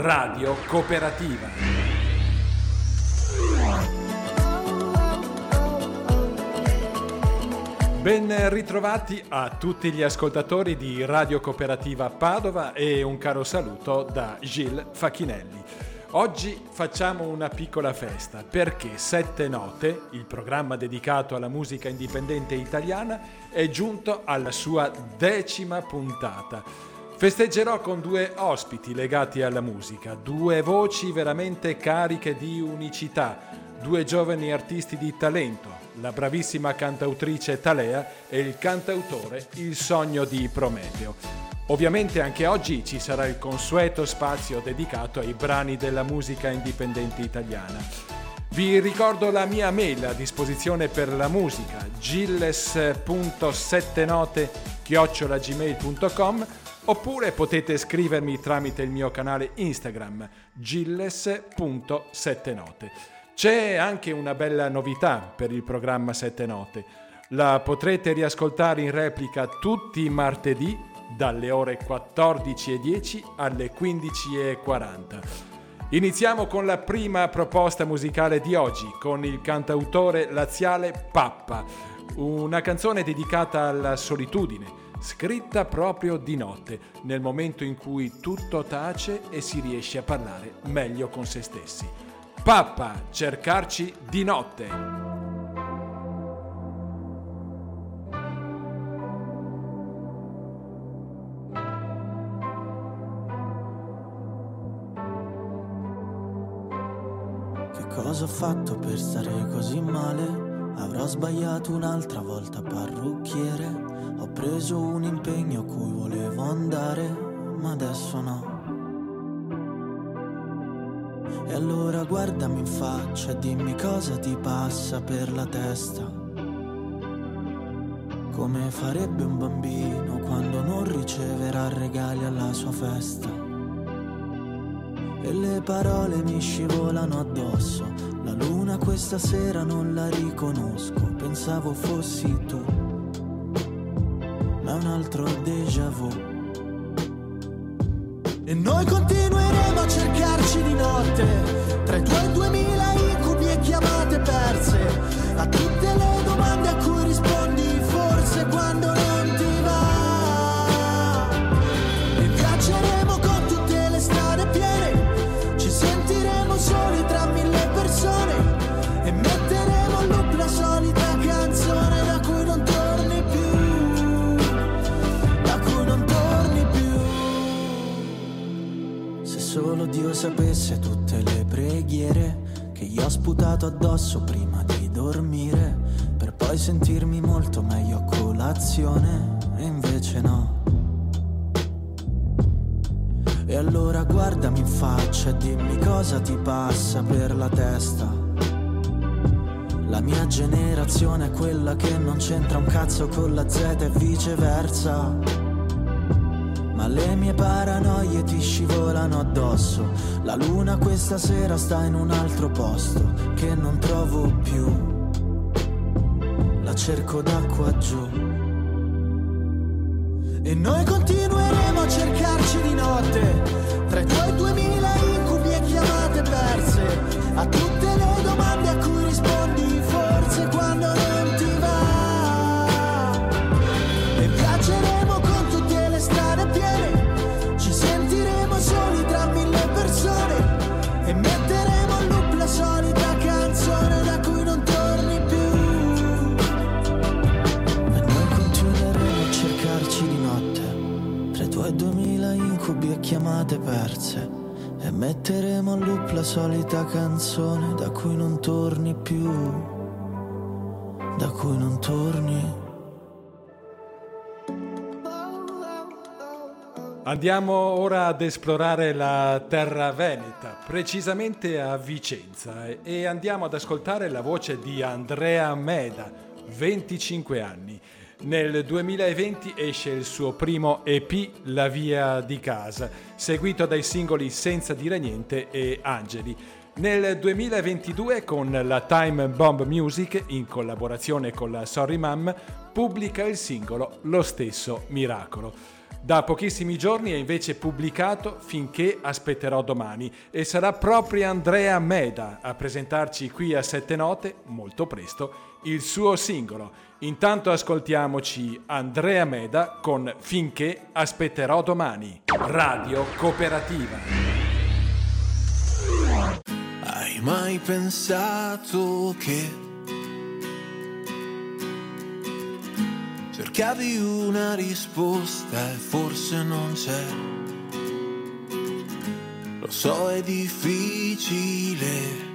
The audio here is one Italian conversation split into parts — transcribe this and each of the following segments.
Radio Cooperativa. Ben ritrovati a tutti gli ascoltatori di Radio Cooperativa Padova e un caro saluto da Gilles Facchinelli. Oggi facciamo una piccola festa perché Sette Note, il programma dedicato alla musica indipendente italiana, è giunto alla sua decima puntata. Festeggerò con due ospiti legati alla musica, due voci veramente cariche di unicità, due giovani artisti di talento, la bravissima cantautrice Talea e il cantautore Il sogno di Prometeo. Ovviamente anche oggi ci sarà il consueto spazio dedicato ai brani della musica indipendente italiana. Vi ricordo la mia mail a disposizione per la musica gilles.settenote chiocciolagmail.com oppure potete scrivermi tramite il mio canale Instagram gilles.settenote. C'è anche una bella novità per il programma Sette Note. La potrete riascoltare in replica tutti i martedì dalle ore 14.10 alle 15.40. Iniziamo con la prima proposta musicale di oggi, con il cantautore laziale Pappa, una canzone dedicata alla solitudine, scritta proprio di notte, nel momento in cui tutto tace e si riesce a parlare meglio con se stessi. Pappa, cercarci di notte. Cosa ho fatto per stare così male? Avrò sbagliato un'altra volta parrucchiere. Ho preso un impegno a cui volevo andare, ma adesso no. E allora guardami in faccia e dimmi cosa ti passa per la testa. Come farebbe un bambino quando non riceverà regali alla sua festa e le parole mi scivolano addosso. La luna questa sera non la riconosco, pensavo fossi tu, ma un altro déjà vu. E noi continueremo a cercarci di notte, tra i tuoi duemila incubi e chiamate perse, a tutte le domande a cui rispondi forse quando non addosso prima di dormire, per poi sentirmi molto meglio a colazione, e invece no. E allora guardami in faccia e dimmi cosa ti passa per la testa. La mia generazione è quella che non c'entra un cazzo con la Z e viceversa le mie paranoie ti scivolano addosso. La luna questa sera sta in un altro posto che non trovo più. La cerco da qua giù. E noi continueremo a cercarci di notte, tra i tuoi duemila incubi e chiamate perse, a tutte le domande chiamate perse e metteremo a loop la solita canzone da cui non torni più, da cui non torni. Andiamo ora ad esplorare la terra veneta, precisamente a Vicenza, e andiamo ad ascoltare la voce di Andrea Meda, 25 anni. Nel 2020 esce il suo primo EP La via di casa, seguito dai singoli Senza dire niente e Angeli. Nel 2022 con la Time Bomb Music, in collaborazione con la Sorry Mom, pubblica il singolo Lo stesso miracolo. Da pochissimi giorni è invece pubblicato Finché aspetterò domani e sarà proprio Andrea Meda a presentarci qui a Sette Note, molto presto, il suo singolo. Intanto ascoltiamoci Andrea Meda con Finché aspetterò domani. Radio Cooperativa. Hai mai pensato che cercavi una risposta e forse non c'è? Lo so è difficile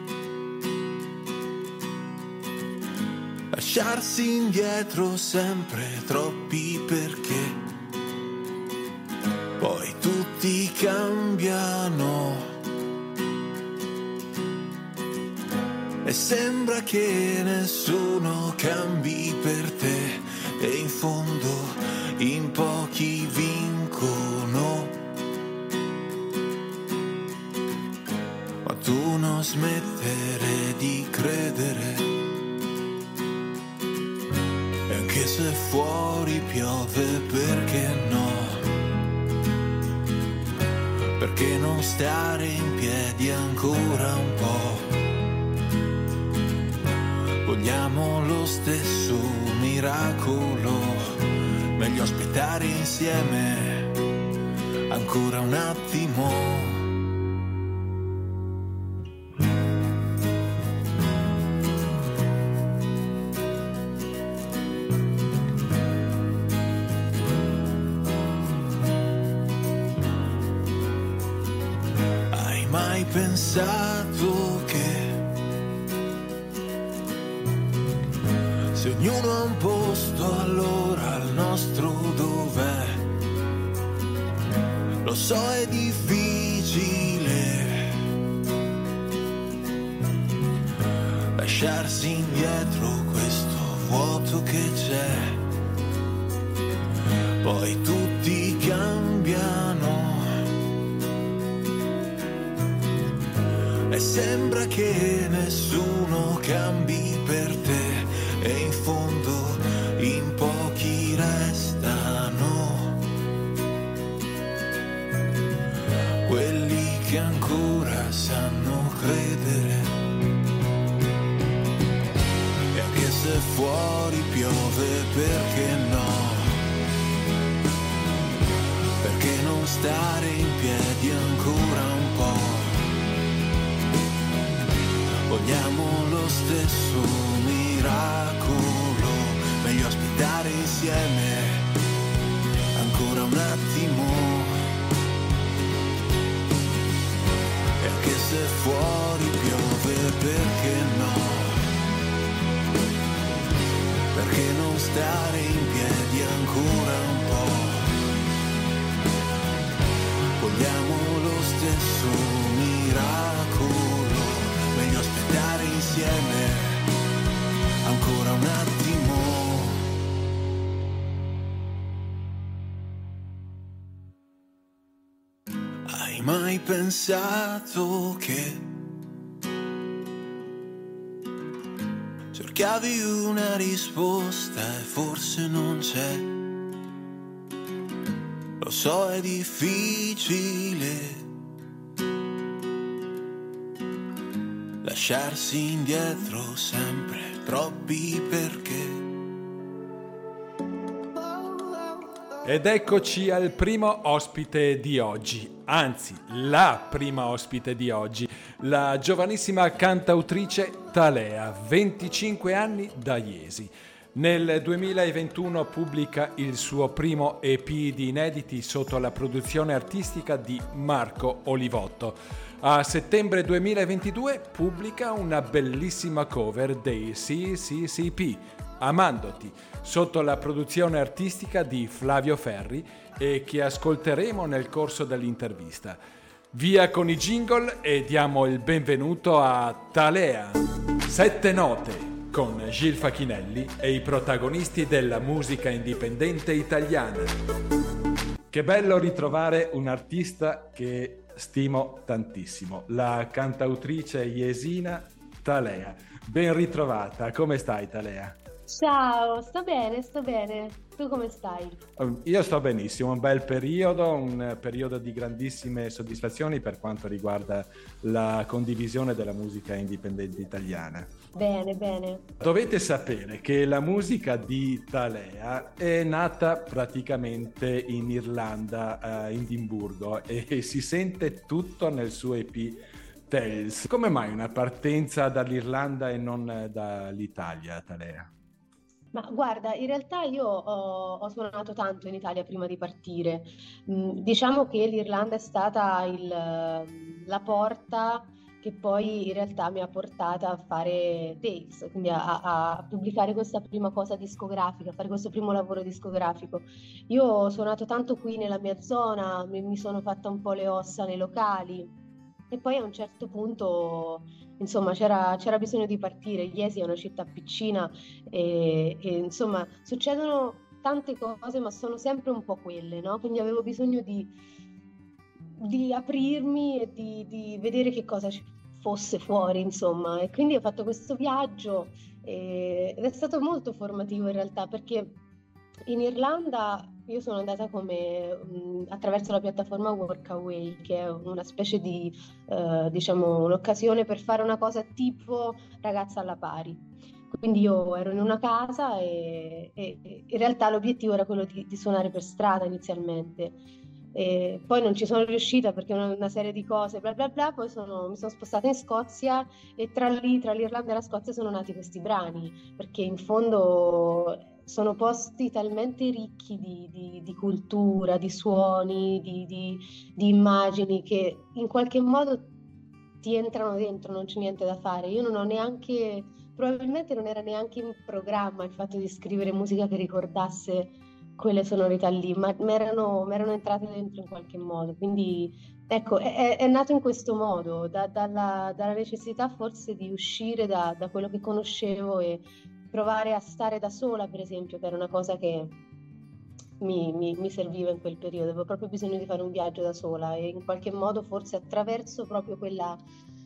lasciarsi indietro sempre troppi perché. Poi tutti cambiano. E sembra che nessuno cambi per te. E in fondo in pochi vincono. Ma tu non smettere di credere se fuori piove perché no? Perché non stare in piedi ancora un po'? Vogliamo lo stesso miracolo, meglio aspettare insieme ancora un attimo. Pensato che nessuno cambi Hai mai pensato che cercavi una risposta e forse non c'è? Lo so è difficile lasciarsi indietro sempre troppi perché. Ed eccoci al primo ospite di oggi, anzi la prima ospite di oggi, la giovanissima cantautrice Talea, 25 anni da Iesi. Nel 2021 pubblica il suo primo EP di inediti sotto la produzione artistica di Marco Olivotto. A settembre 2022 pubblica una bellissima cover dei CCCP, Amandoti, sotto la produzione artistica di Flavio Ferri e che ascolteremo nel corso dell'intervista. Via con i jingle e diamo il benvenuto a Talea. Sette note con Gil Facchinelli e i protagonisti della musica indipendente italiana. Che bello ritrovare un artista che stimo tantissimo, la cantautrice iesina Talea. Ben ritrovata, come stai Talea? Ciao, sto bene, sto bene. Tu come stai? Um, io sto benissimo, un bel periodo, un periodo di grandissime soddisfazioni per quanto riguarda la condivisione della musica indipendente italiana. Bene, bene. Dovete sapere che la musica di Talea è nata praticamente in Irlanda, a Edimburgo, e si sente tutto nel suo EP Tales. Come mai una partenza dall'Irlanda e non dall'Italia, Talea? Ma guarda, in realtà io ho, ho suonato tanto in Italia prima di partire. Mm, diciamo che l'Irlanda è stata il, la porta che poi in realtà mi ha portata a fare Tales, quindi a, a, pubblicare questa prima cosa discografica, a fare questo primo lavoro discografico. Io ho suonato tanto qui nella mia zona, mi, mi sono fatta un po' le ossa nei locali e poi a un certo punto insomma c'era, c'era, bisogno di partire, Iesi è una città piccina e, e, insomma succedono tante cose ma sono sempre un po' quelle, no? quindi avevo bisogno di, di aprirmi e di, di, vedere che cosa ci fosse fuori insomma e quindi ho fatto questo viaggio e, ed è stato molto formativo in realtà perché in Irlanda io sono andata come mh, attraverso la piattaforma Workaway, che è una specie di, eh, diciamo, un'occasione per fare una cosa tipo ragazza alla pari. Quindi io ero in una casa e, e in realtà l'obiettivo era quello di, di suonare per strada inizialmente. E poi non ci sono riuscita perché una, una serie di cose, bla bla bla, poi sono, mi sono spostata in Scozia e tra lì, tra l'Irlanda e la Scozia sono nati questi brani, perché in fondo sono posti talmente ricchi di, di, di cultura, di suoni, di, di, immagini che in qualche modo ti entrano dentro, non c'è niente da fare. Io non ho neanche, probabilmente non era neanche in programma il fatto di scrivere musica che ricordasse quelle sonorità lì, ma mi erano, entrate dentro in qualche modo. Quindi ecco, è, è nato in questo modo, da, dalla, dalla, necessità forse di uscire da, da quello che conoscevo e provare a stare da sola, per esempio, che era una cosa che mi, mi, mi, serviva in quel periodo, avevo proprio bisogno di fare un viaggio da sola e in qualche modo forse attraverso proprio quella,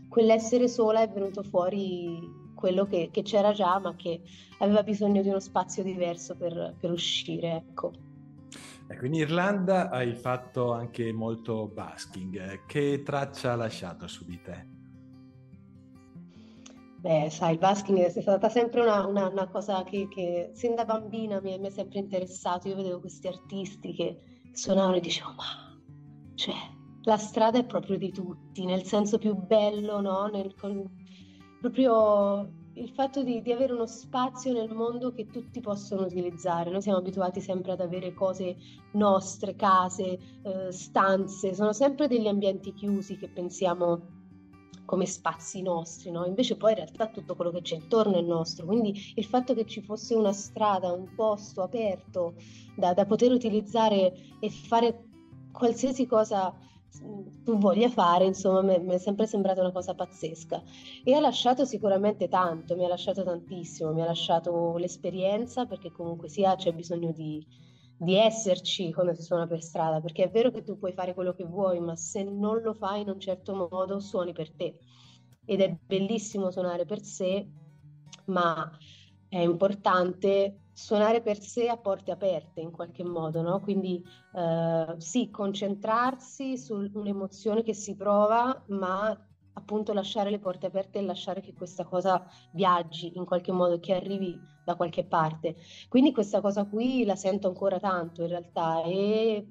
quell'essere sola è venuto fuori quello che, che, c'era già ma che aveva bisogno di uno spazio diverso per, per uscire. Ecco. Ecco, in Irlanda hai fatto anche molto basking, che traccia ha lasciato su di te? Beh, sai, il basking è stata sempre una, una, una cosa che, che, sin da bambina mi, mi, è sempre interessato. Io vedevo questi artisti che suonavano e dicevo, ma cioè, la strada è proprio di tutti, nel senso più bello, no? Nel, con, proprio il fatto di, di, avere uno spazio nel mondo che tutti possono utilizzare. Noi siamo abituati sempre ad avere cose nostre, case, eh, stanze, sono sempre degli ambienti chiusi che pensiamo come spazi nostri, no? invece poi in realtà tutto quello che c'è intorno è nostro, quindi il fatto che ci fosse una strada, un posto aperto da, da poter utilizzare e fare qualsiasi cosa tu voglia fare, insomma, mi è sempre sembrata una cosa pazzesca e ha lasciato sicuramente tanto, mi ha lasciato tantissimo, mi ha lasciato l'esperienza perché comunque sia c'è bisogno di, di esserci quando si suona per strada, perché è vero che tu puoi fare quello che vuoi, ma se non lo fai in un certo modo suoni per te. Ed è bellissimo suonare per sé, ma è importante suonare per sé a porte aperte in qualche modo, no? Quindi eh, sì, concentrarsi su un'emozione che si prova, ma appunto lasciare le porte aperte e lasciare che questa cosa viaggi in qualche modo, che arrivi da qualche parte. Quindi questa cosa qui la sento ancora tanto in realtà e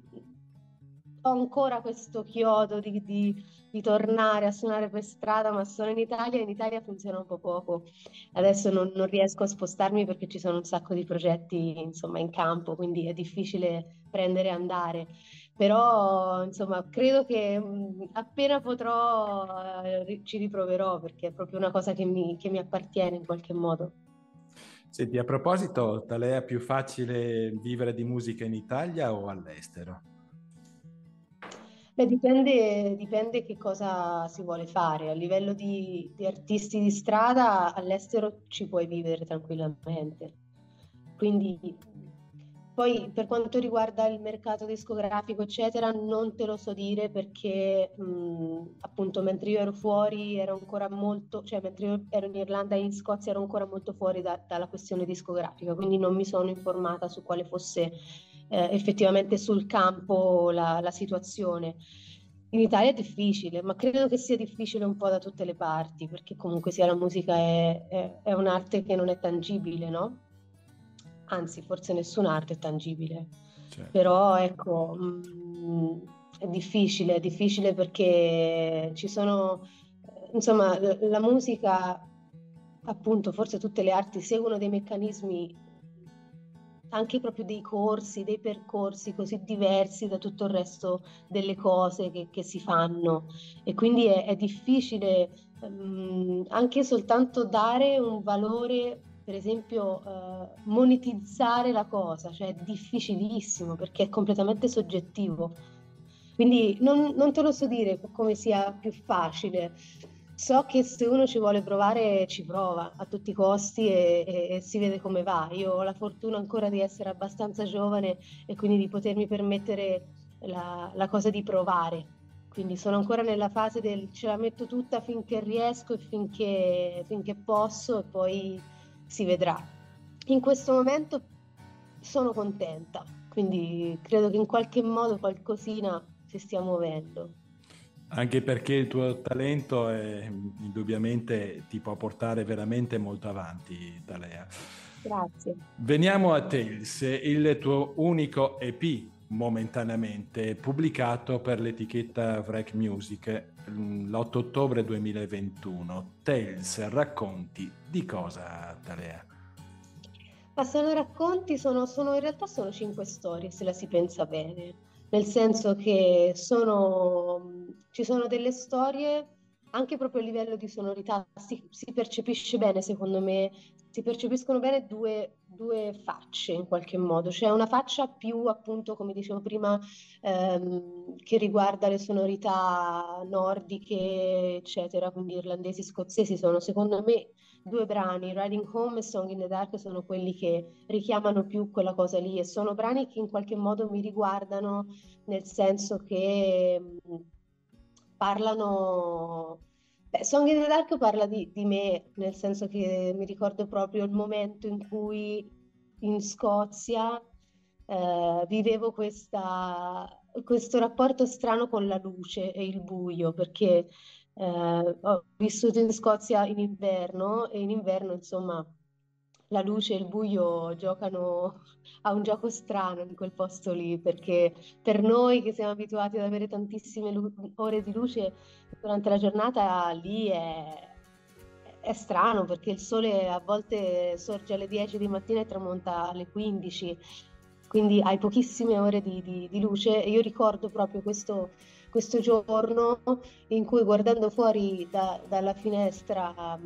ho ancora questo chiodo di, di, di, tornare a suonare per strada, ma sono in Italia e in Italia funziona un po' poco. Adesso non, non, riesco a spostarmi perché ci sono un sacco di progetti insomma, in campo, quindi è difficile prendere e andare però insomma credo che mh, appena potrò eh, ci riproverò perché è proprio una cosa che mi, che mi appartiene in qualche modo. Senti, a proposito, Talea è più facile vivere di musica in Italia o all'estero? Beh, dipende, dipende che cosa si vuole fare. A livello di, di artisti di strada, all'estero ci puoi vivere tranquillamente. Quindi poi per quanto riguarda il mercato discografico, eccetera, non te lo so dire perché mh, appunto mentre io ero fuori ero ancora molto, cioè mentre io ero in Irlanda e in Scozia ero ancora molto fuori da, dalla questione discografica, quindi non mi sono informata su quale fosse eh, effettivamente sul campo la, la situazione. In Italia è difficile, ma credo che sia difficile un po' da tutte le parti, perché comunque sia la musica è, è, è un'arte che non è tangibile, no? Anzi forse nessun'arte è tangibile, certo. però ecco, mh, mm, è difficile, è difficile perché ci sono, insomma, la musica, appunto, forse tutte le arti seguono dei meccanismi anche proprio dei corsi, dei percorsi così diversi da tutto il resto delle cose che, che si fanno e quindi è, è difficile um, anche soltanto dare un valore per esempio eh, monetizzare la cosa, cioè è difficilissimo perché è completamente soggettivo. Quindi non, non te lo so dire come sia più facile. So che se uno ci vuole provare, ci prova a tutti i costi e, e, e, si vede come va. Io ho la fortuna ancora di essere abbastanza giovane e quindi di potermi permettere la, la cosa di provare. Quindi sono ancora nella fase del ce la metto tutta finché riesco e finché, finché posso e poi si vedrà. In questo momento sono contenta, quindi credo che in qualche modo qualcosina si stia muovendo. Anche perché il tuo talento è, indubbiamente ti può portare veramente molto avanti, Talea. Grazie. Veniamo a Tales, il tuo unico EP momentaneamente pubblicato per l'etichetta Vrek Music l'8 ottobre 2021. Tales, racconti di cosa Talea? Ma sono racconti, sono, sono, in realtà sono cinque storie se la si pensa bene, nel senso che sono, ci sono delle storie anche proprio a livello di sonorità, si, si percepisce bene secondo me si percepiscono bene due, due, facce in qualche modo. C'è una faccia più, appunto, come dicevo prima, ehm, che riguarda le sonorità nordiche, eccetera, quindi irlandesi, scozzesi, sono secondo me due brani, Riding Home e Song in the Dark, sono quelli che richiamano più quella cosa lì e sono brani che in qualche modo mi riguardano nel senso che mh, parlano Beh, Song in the Dark parla di, di, me, nel senso che mi ricordo proprio il momento in cui in Scozia eh, vivevo questa, questo rapporto strano con la luce e il buio, perché eh, ho vissuto in Scozia in inverno e in inverno, insomma, la luce e il buio giocano a un gioco strano in quel posto lì, perché per noi che siamo abituati ad avere tantissime lu- ore di luce durante la giornata, lì è, è strano perché il sole a volte sorge alle 10 di mattina e tramonta alle 15, quindi hai pochissime ore di, di, di luce. Io ricordo proprio questo, questo, giorno in cui guardando fuori da, dalla finestra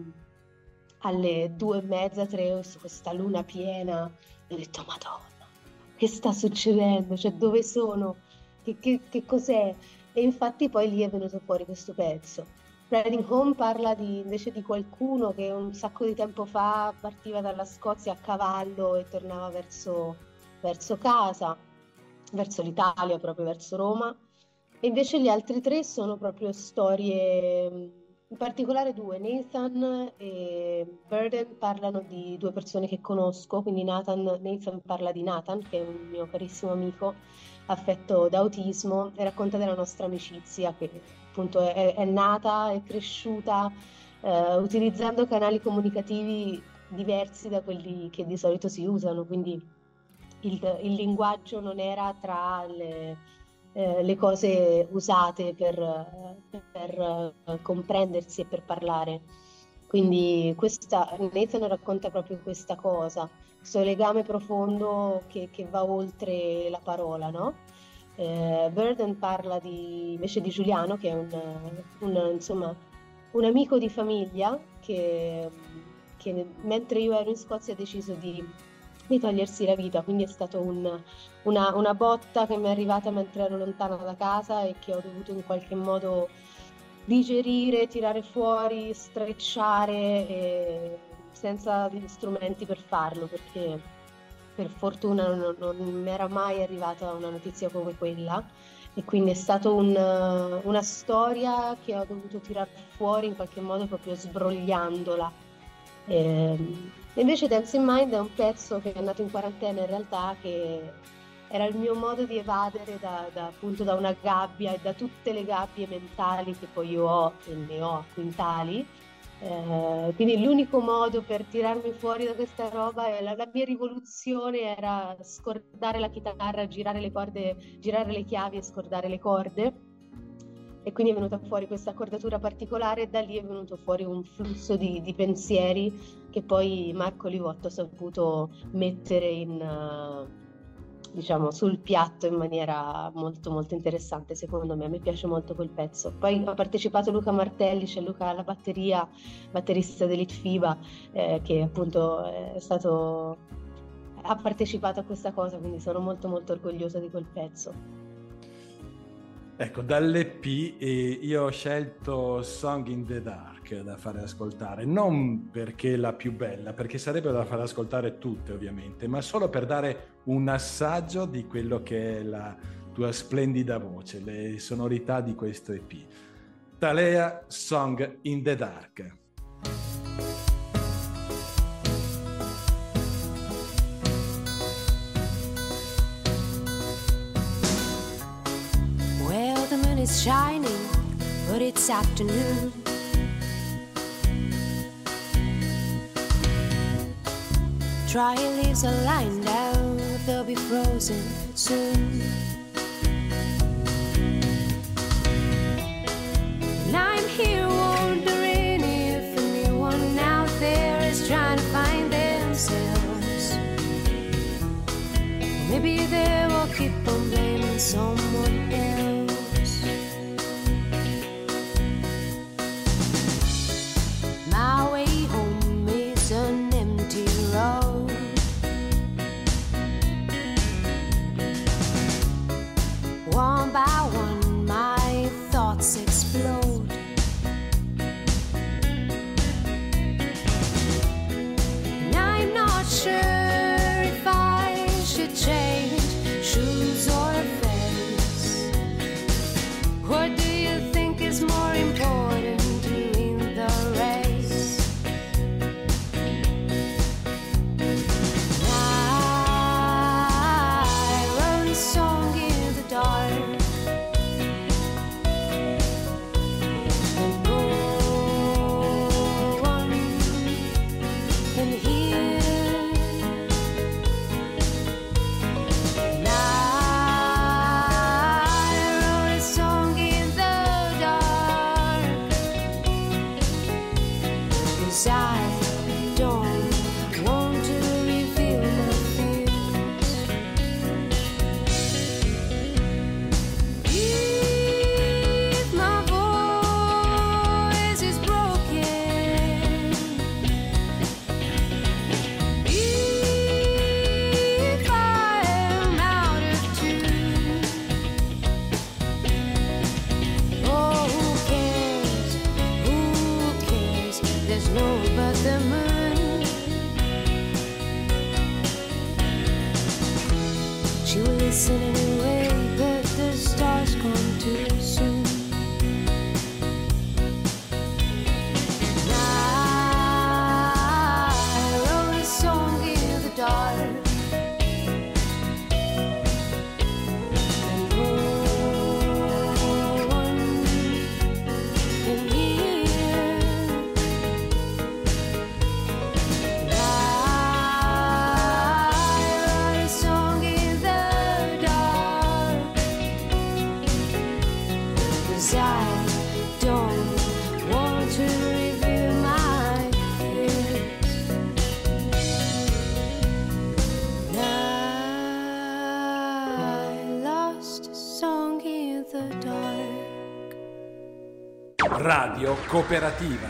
alle due e mezza, tre, su questa luna piena, ho detto, Madonna, che sta succedendo? Cioè, dove sono? Che, che, che cos'è? E infatti poi lì è venuto fuori questo pezzo. Riding Home parla di, invece di qualcuno che un sacco di tempo fa partiva dalla Scozia a cavallo e tornava verso, verso casa, verso l'Italia, proprio verso Roma. E invece gli altri tre sono proprio storie in particolare due, Nathan e Burden parlano di due persone che conosco, quindi Nathan, Nathan parla di Nathan, che è un mio carissimo amico affetto da autismo, e racconta della nostra amicizia che appunto è, è nata, è cresciuta eh, utilizzando canali comunicativi diversi da quelli che di solito si usano, quindi il, il linguaggio non era tra le eh, le cose usate per, per uh, comprendersi e per parlare. Quindi questa, Nathan racconta proprio questa cosa, questo legame profondo che, che va oltre la parola, no? Eh, Burden parla di, invece di Giuliano, che è un, un, insomma, un amico di famiglia che, che mentre io ero in Scozia ha deciso di di togliersi la vita, quindi è stata un, una, una, botta che mi è arrivata mentre ero lontana da casa e che ho dovuto in qualche modo digerire, tirare fuori, strecciare senza strumenti per farlo, perché per fortuna non, non mi era mai arrivata una notizia come quella e quindi è stata un, una storia che ho dovuto tirare fuori in qualche modo proprio sbrogliandola. E, ehm, invece Dance in Mind è un pezzo che è andato in quarantena in realtà che era il mio modo di evadere da, da, appunto da una gabbia e da tutte le gabbie mentali che poi io ho e ne ho a quintali eh, quindi l'unico modo per tirarmi fuori da questa roba, la, la, mia rivoluzione era scordare la chitarra, girare le corde, girare le chiavi e scordare le corde. E quindi è venuta fuori questa accordatura particolare e da lì è venuto fuori un flusso di, di pensieri che poi Marco Livotto ha saputo mettere in, uh, diciamo, sul piatto in maniera molto molto interessante secondo me, me piace molto quel pezzo. Poi ha partecipato Luca Martelli, c'è Luca alla batteria, batterista dell'Itfiba, eh, che appunto è stato, ha partecipato a questa cosa, quindi sono molto molto orgogliosa di quel pezzo. Ecco, dall'EP io ho scelto Song in the Dark da fare ascoltare, non perché la più bella, perché sarebbe da fare ascoltare tutte ovviamente, ma solo per dare un assaggio di quello che è la tua splendida voce, le sonorità di questo EP. Talea Song in the Dark. Is shining, but it's afternoon. Dry leaves are lying down, they'll be frozen soon. And I'm here wondering if anyone out there is trying to find themselves. Maybe they will keep on blaming someone can hear Radio Cooperativa.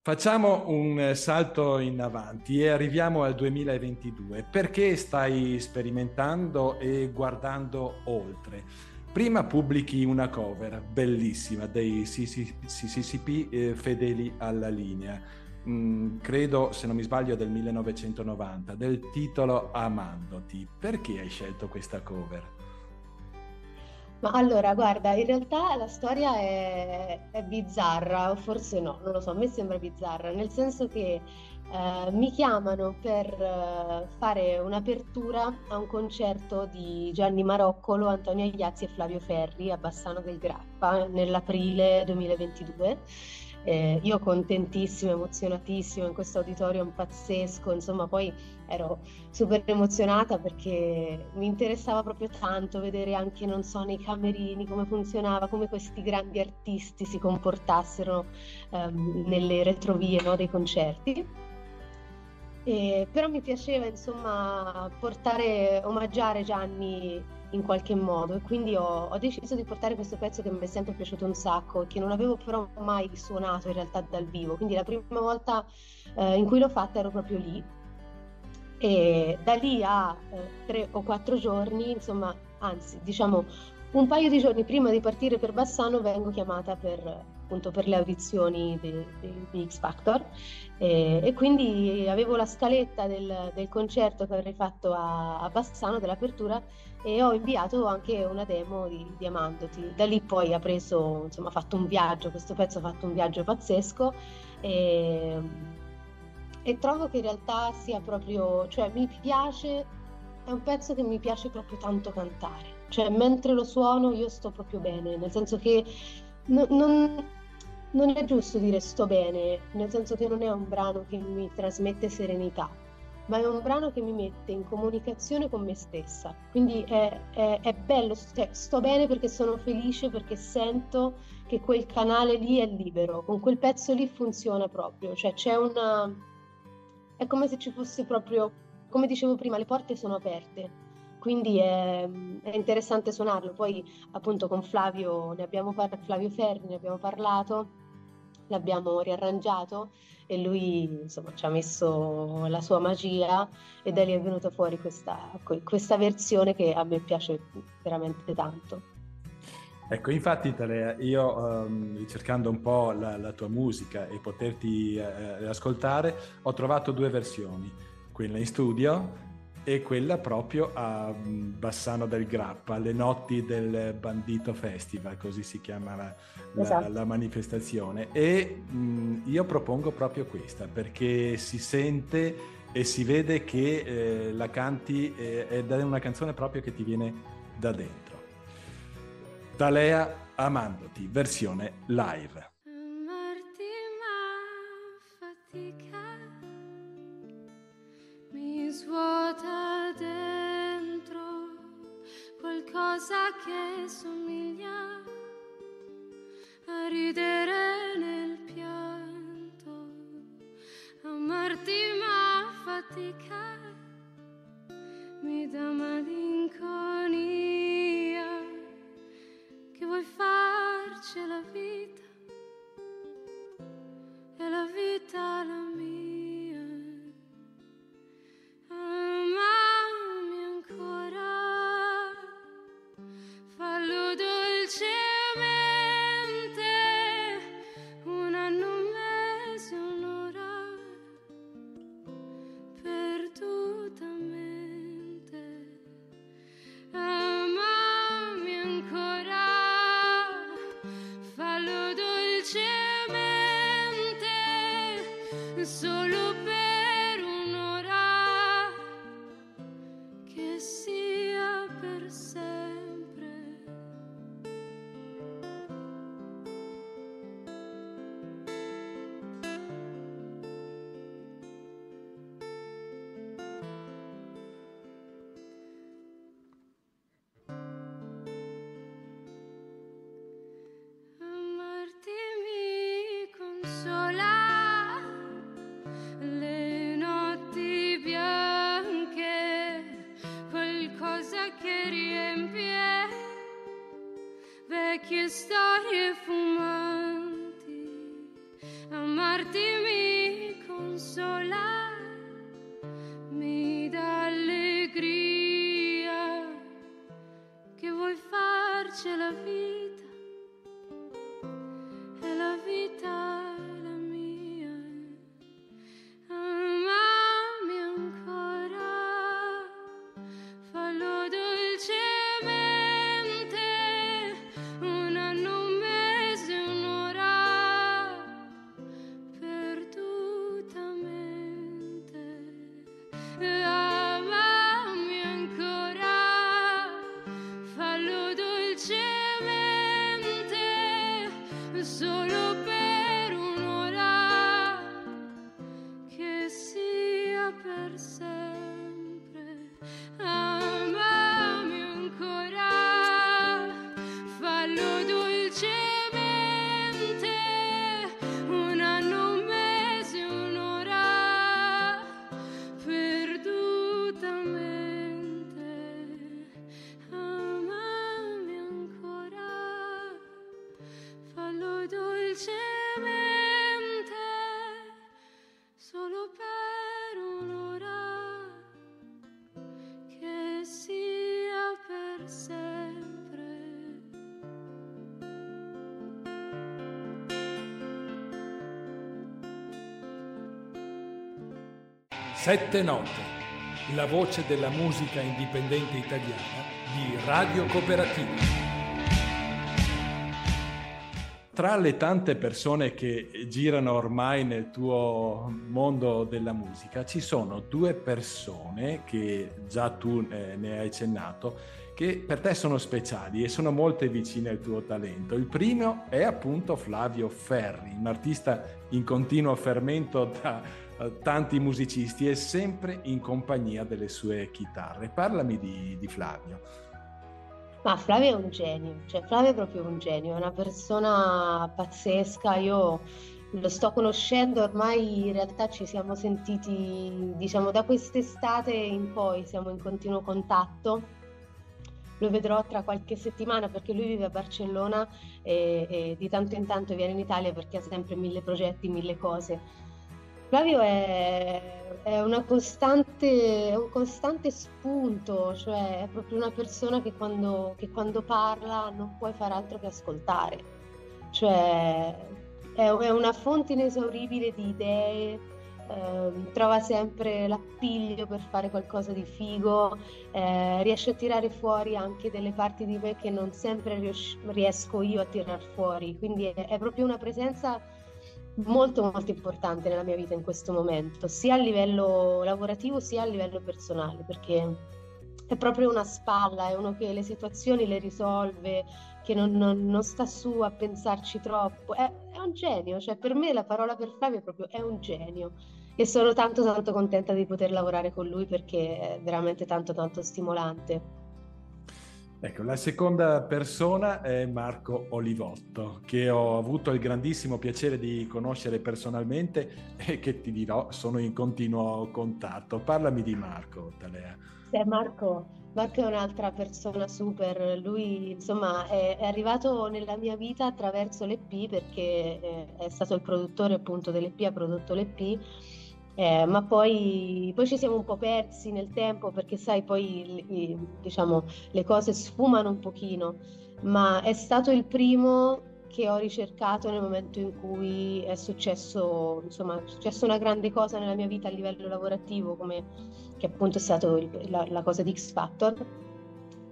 Facciamo un salto in avanti e arriviamo al 2022. Perché stai sperimentando e guardando oltre? Prima pubblichi una cover bellissima dei CCCP eh, fedeli alla linea. mm, credo se non mi sbaglio del 1990, del titolo Amandoti. Perché hai scelto questa cover? Ma allora, guarda, in realtà la storia è, è bizzarra, o forse no, non lo so, a me sembra bizzarra, nel senso che eh, mi chiamano per eh, fare un'apertura a un concerto di Gianni Maroccolo, Antonio Igliazzi e Flavio Ferri a Bassano del Grappa nell'aprile 2022 eh, io contentissima, emozionatissima in questo auditorium pazzesco, insomma poi ero super emozionata perché mi interessava proprio tanto vedere anche, non so, nei camerini come funzionava, come questi grandi artisti si comportassero ehm, nelle retrovie no, dei concerti. E, però mi piaceva insomma portare, omaggiare Gianni in qualche modo. E quindi ho, ho, deciso di portare questo pezzo che mi è sempre piaciuto un sacco e che non avevo però mai suonato in realtà dal vivo, quindi la prima volta eh, in cui l'ho fatta ero proprio lì. E da lì a eh, tre o quattro giorni, insomma, anzi diciamo un paio di giorni prima di partire per Bassano vengo chiamata per, appunto, per le audizioni di, di, di X Factor e, e, quindi avevo la scaletta del, del, concerto che avrei fatto a, a, Bassano dell'apertura e ho inviato anche una demo di, di Amandoti. Da lì poi ha preso, insomma, ha fatto un viaggio, questo pezzo ha fatto un viaggio pazzesco e, e trovo che in realtà sia proprio, cioè mi piace, è un pezzo che mi piace proprio tanto cantare cioè mentre lo suono io sto proprio bene, nel senso che no, non, non è giusto dire sto bene, nel senso che non è un brano che mi trasmette serenità, ma è un brano che mi mette in comunicazione con me stessa. Quindi è, è, è bello, cioè, sto bene perché sono felice, perché sento che quel canale lì è libero, con quel pezzo lì funziona proprio, cioè c'è una... è come se ci fosse proprio, come dicevo prima, le porte sono aperte quindi è, è, interessante suonarlo. Poi appunto con Flavio, ne abbiamo par- Flavio Ferri ne abbiamo parlato, l'abbiamo riarrangiato e lui insomma ci ha messo la sua magia e da lì è venuta fuori questa, questa versione che a me piace veramente tanto. Ecco, infatti Talea, io um, cercando un po' la, la, tua musica e poterti eh, ascoltare, ho trovato due versioni, quella in studio e quella proprio a mm, Bassano del Grappa, le notti del Bandito Festival, così si chiama la, esatto. la, la manifestazione. E mh, mm, io propongo proprio questa perché si sente e si vede che eh, la canti eh, è una canzone proprio che ti viene da dentro. Talea Amandoti, versione live. Svuota dentro qualcosa che somiglia a ridere nel pianto, amarti ma fatica, mi dà malinconia che vuoi farci la vita e la vita la mia. fallo dolce Sette note, la voce della musica indipendente italiana di Radio Cooperativa. Tra le tante persone che girano ormai nel tuo mondo della musica, ci sono due persone che già tu eh, ne hai accennato, che per te sono speciali e sono molto vicine al tuo talento. Il primo è appunto Flavio Ferri, un artista in continuo fermento da tanti musicisti e sempre in compagnia delle sue chitarre. Parlami di, di Flavio. Ma Flavio è un genio, cioè Flavio è proprio un genio, è una persona pazzesca, io lo sto conoscendo ormai, in realtà ci siamo sentiti, diciamo, da quest'estate in poi, siamo in continuo contatto. Lo vedrò tra qualche settimana perché lui vive a Barcellona e, e di tanto in tanto viene in Italia perché ha sempre mille progetti, mille cose. Flavio è, è una costante, un costante spunto, cioè è proprio una persona che quando, che quando parla non puoi fare altro che ascoltare. Cioè è, è una fonte inesauribile di idee, ehm, trova sempre l'appiglio per fare qualcosa di figo, eh, riesce a tirare fuori anche delle parti di me che non sempre ries- riesco io a tirar fuori, quindi è, è proprio una presenza molto molto importante nella mia vita in questo momento, sia a livello lavorativo sia a livello personale, perché è proprio una spalla, è uno che le situazioni le risolve, che non, non, non sta su a pensarci troppo, è, è, un genio, cioè per me la parola per Flavio è proprio è un genio e sono tanto tanto contenta di poter lavorare con lui perché è veramente tanto tanto stimolante. Ecco, la seconda persona è Marco Olivotto, che ho avuto il grandissimo piacere di conoscere personalmente e che ti dirò sono in continuo contatto. Parlami di Marco, Talea. Sì, Marco, Marco è un'altra persona super, lui insomma è, è, arrivato nella mia vita attraverso l'EP perché è, è stato il produttore appunto dell'EP, ha prodotto l'EP eh, ma poi, poi, ci siamo un po' persi nel tempo perché sai poi i, diciamo, le cose sfumano un pochino, ma è stato il primo che ho ricercato nel momento in cui è successo, insomma, è successo una grande cosa nella mia vita a livello lavorativo, come che appunto è stata la, la, cosa di X Factor.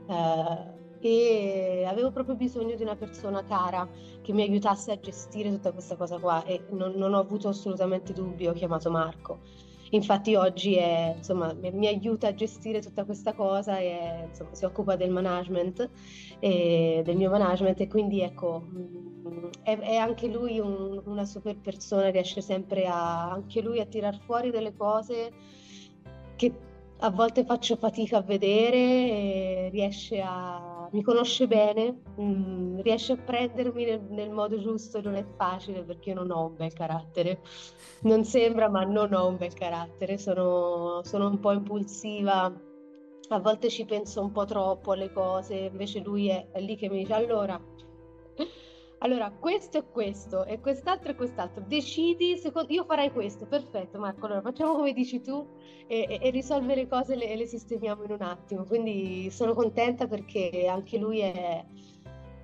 Eh, e avevo proprio bisogno di una persona cara che mi aiutasse a gestire tutta questa cosa qua e non, non ho avuto assolutamente dubbi, ho chiamato Marco. Infatti oggi è, insomma, mi, mi, aiuta a gestire tutta questa cosa e insomma, si occupa del management e del mio management e quindi ecco, è, è anche lui un, una super persona, riesce sempre a, anche lui a tirar fuori delle cose che a volte faccio fatica a vedere, riesce a mi conosce bene, mh, mm, riesce a prendermi nel, nel, modo giusto, non è facile perché io non ho un bel carattere. Non sembra, ma non ho un bel carattere, sono, sono un po' impulsiva, a volte ci penso un po' troppo alle cose, invece lui è, è lì che mi dice allora allora, questo è questo, e quest'altro è quest'altro. Decidi, secondo... io farei questo, perfetto Marco, allora facciamo come dici tu e, e, e risolve le cose e le, le, sistemiamo in un attimo. Quindi sono contenta perché anche lui è,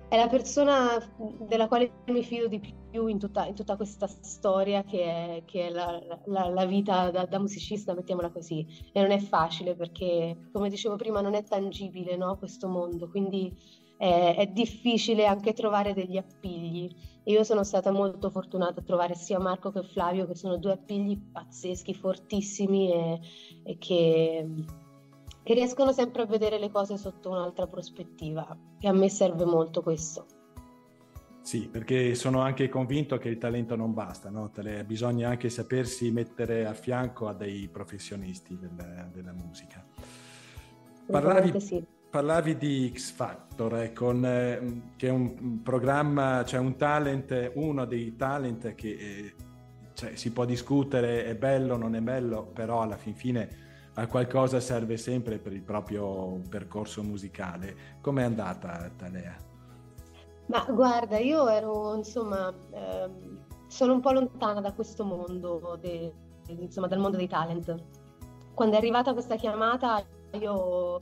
è la persona della quale mi fido di più in tutta, in tutta questa storia che è, che è la, la, la, vita da, da, musicista, mettiamola così. E non è facile perché, come dicevo prima, non è tangibile no, questo mondo, quindi è, è difficile anche trovare degli appigli. Io sono stata molto fortunata a trovare sia Marco che Flavio, che sono due appigli pazzeschi, fortissimi e, e che, che riescono sempre a vedere le cose sotto un'altra prospettiva. E a me serve molto questo. Sì, perché sono anche convinto che il talento non basta, no? bisogna anche sapersi mettere a fianco a dei professionisti della, della musica. Parlavi, sì parlavi di X Factor, eh, con, eh, che è un programma, cioè un talent, uno dei talent che eh, cioè, si può discutere, è bello, non è bello, però alla fin fine a qualcosa serve sempre per il proprio percorso musicale. Com'è andata Talea? Ma guarda, io ero, insomma, ehm, sono un po' lontana da questo mondo, de- insomma, dal mondo dei talent. Quando è arrivata questa chiamata, io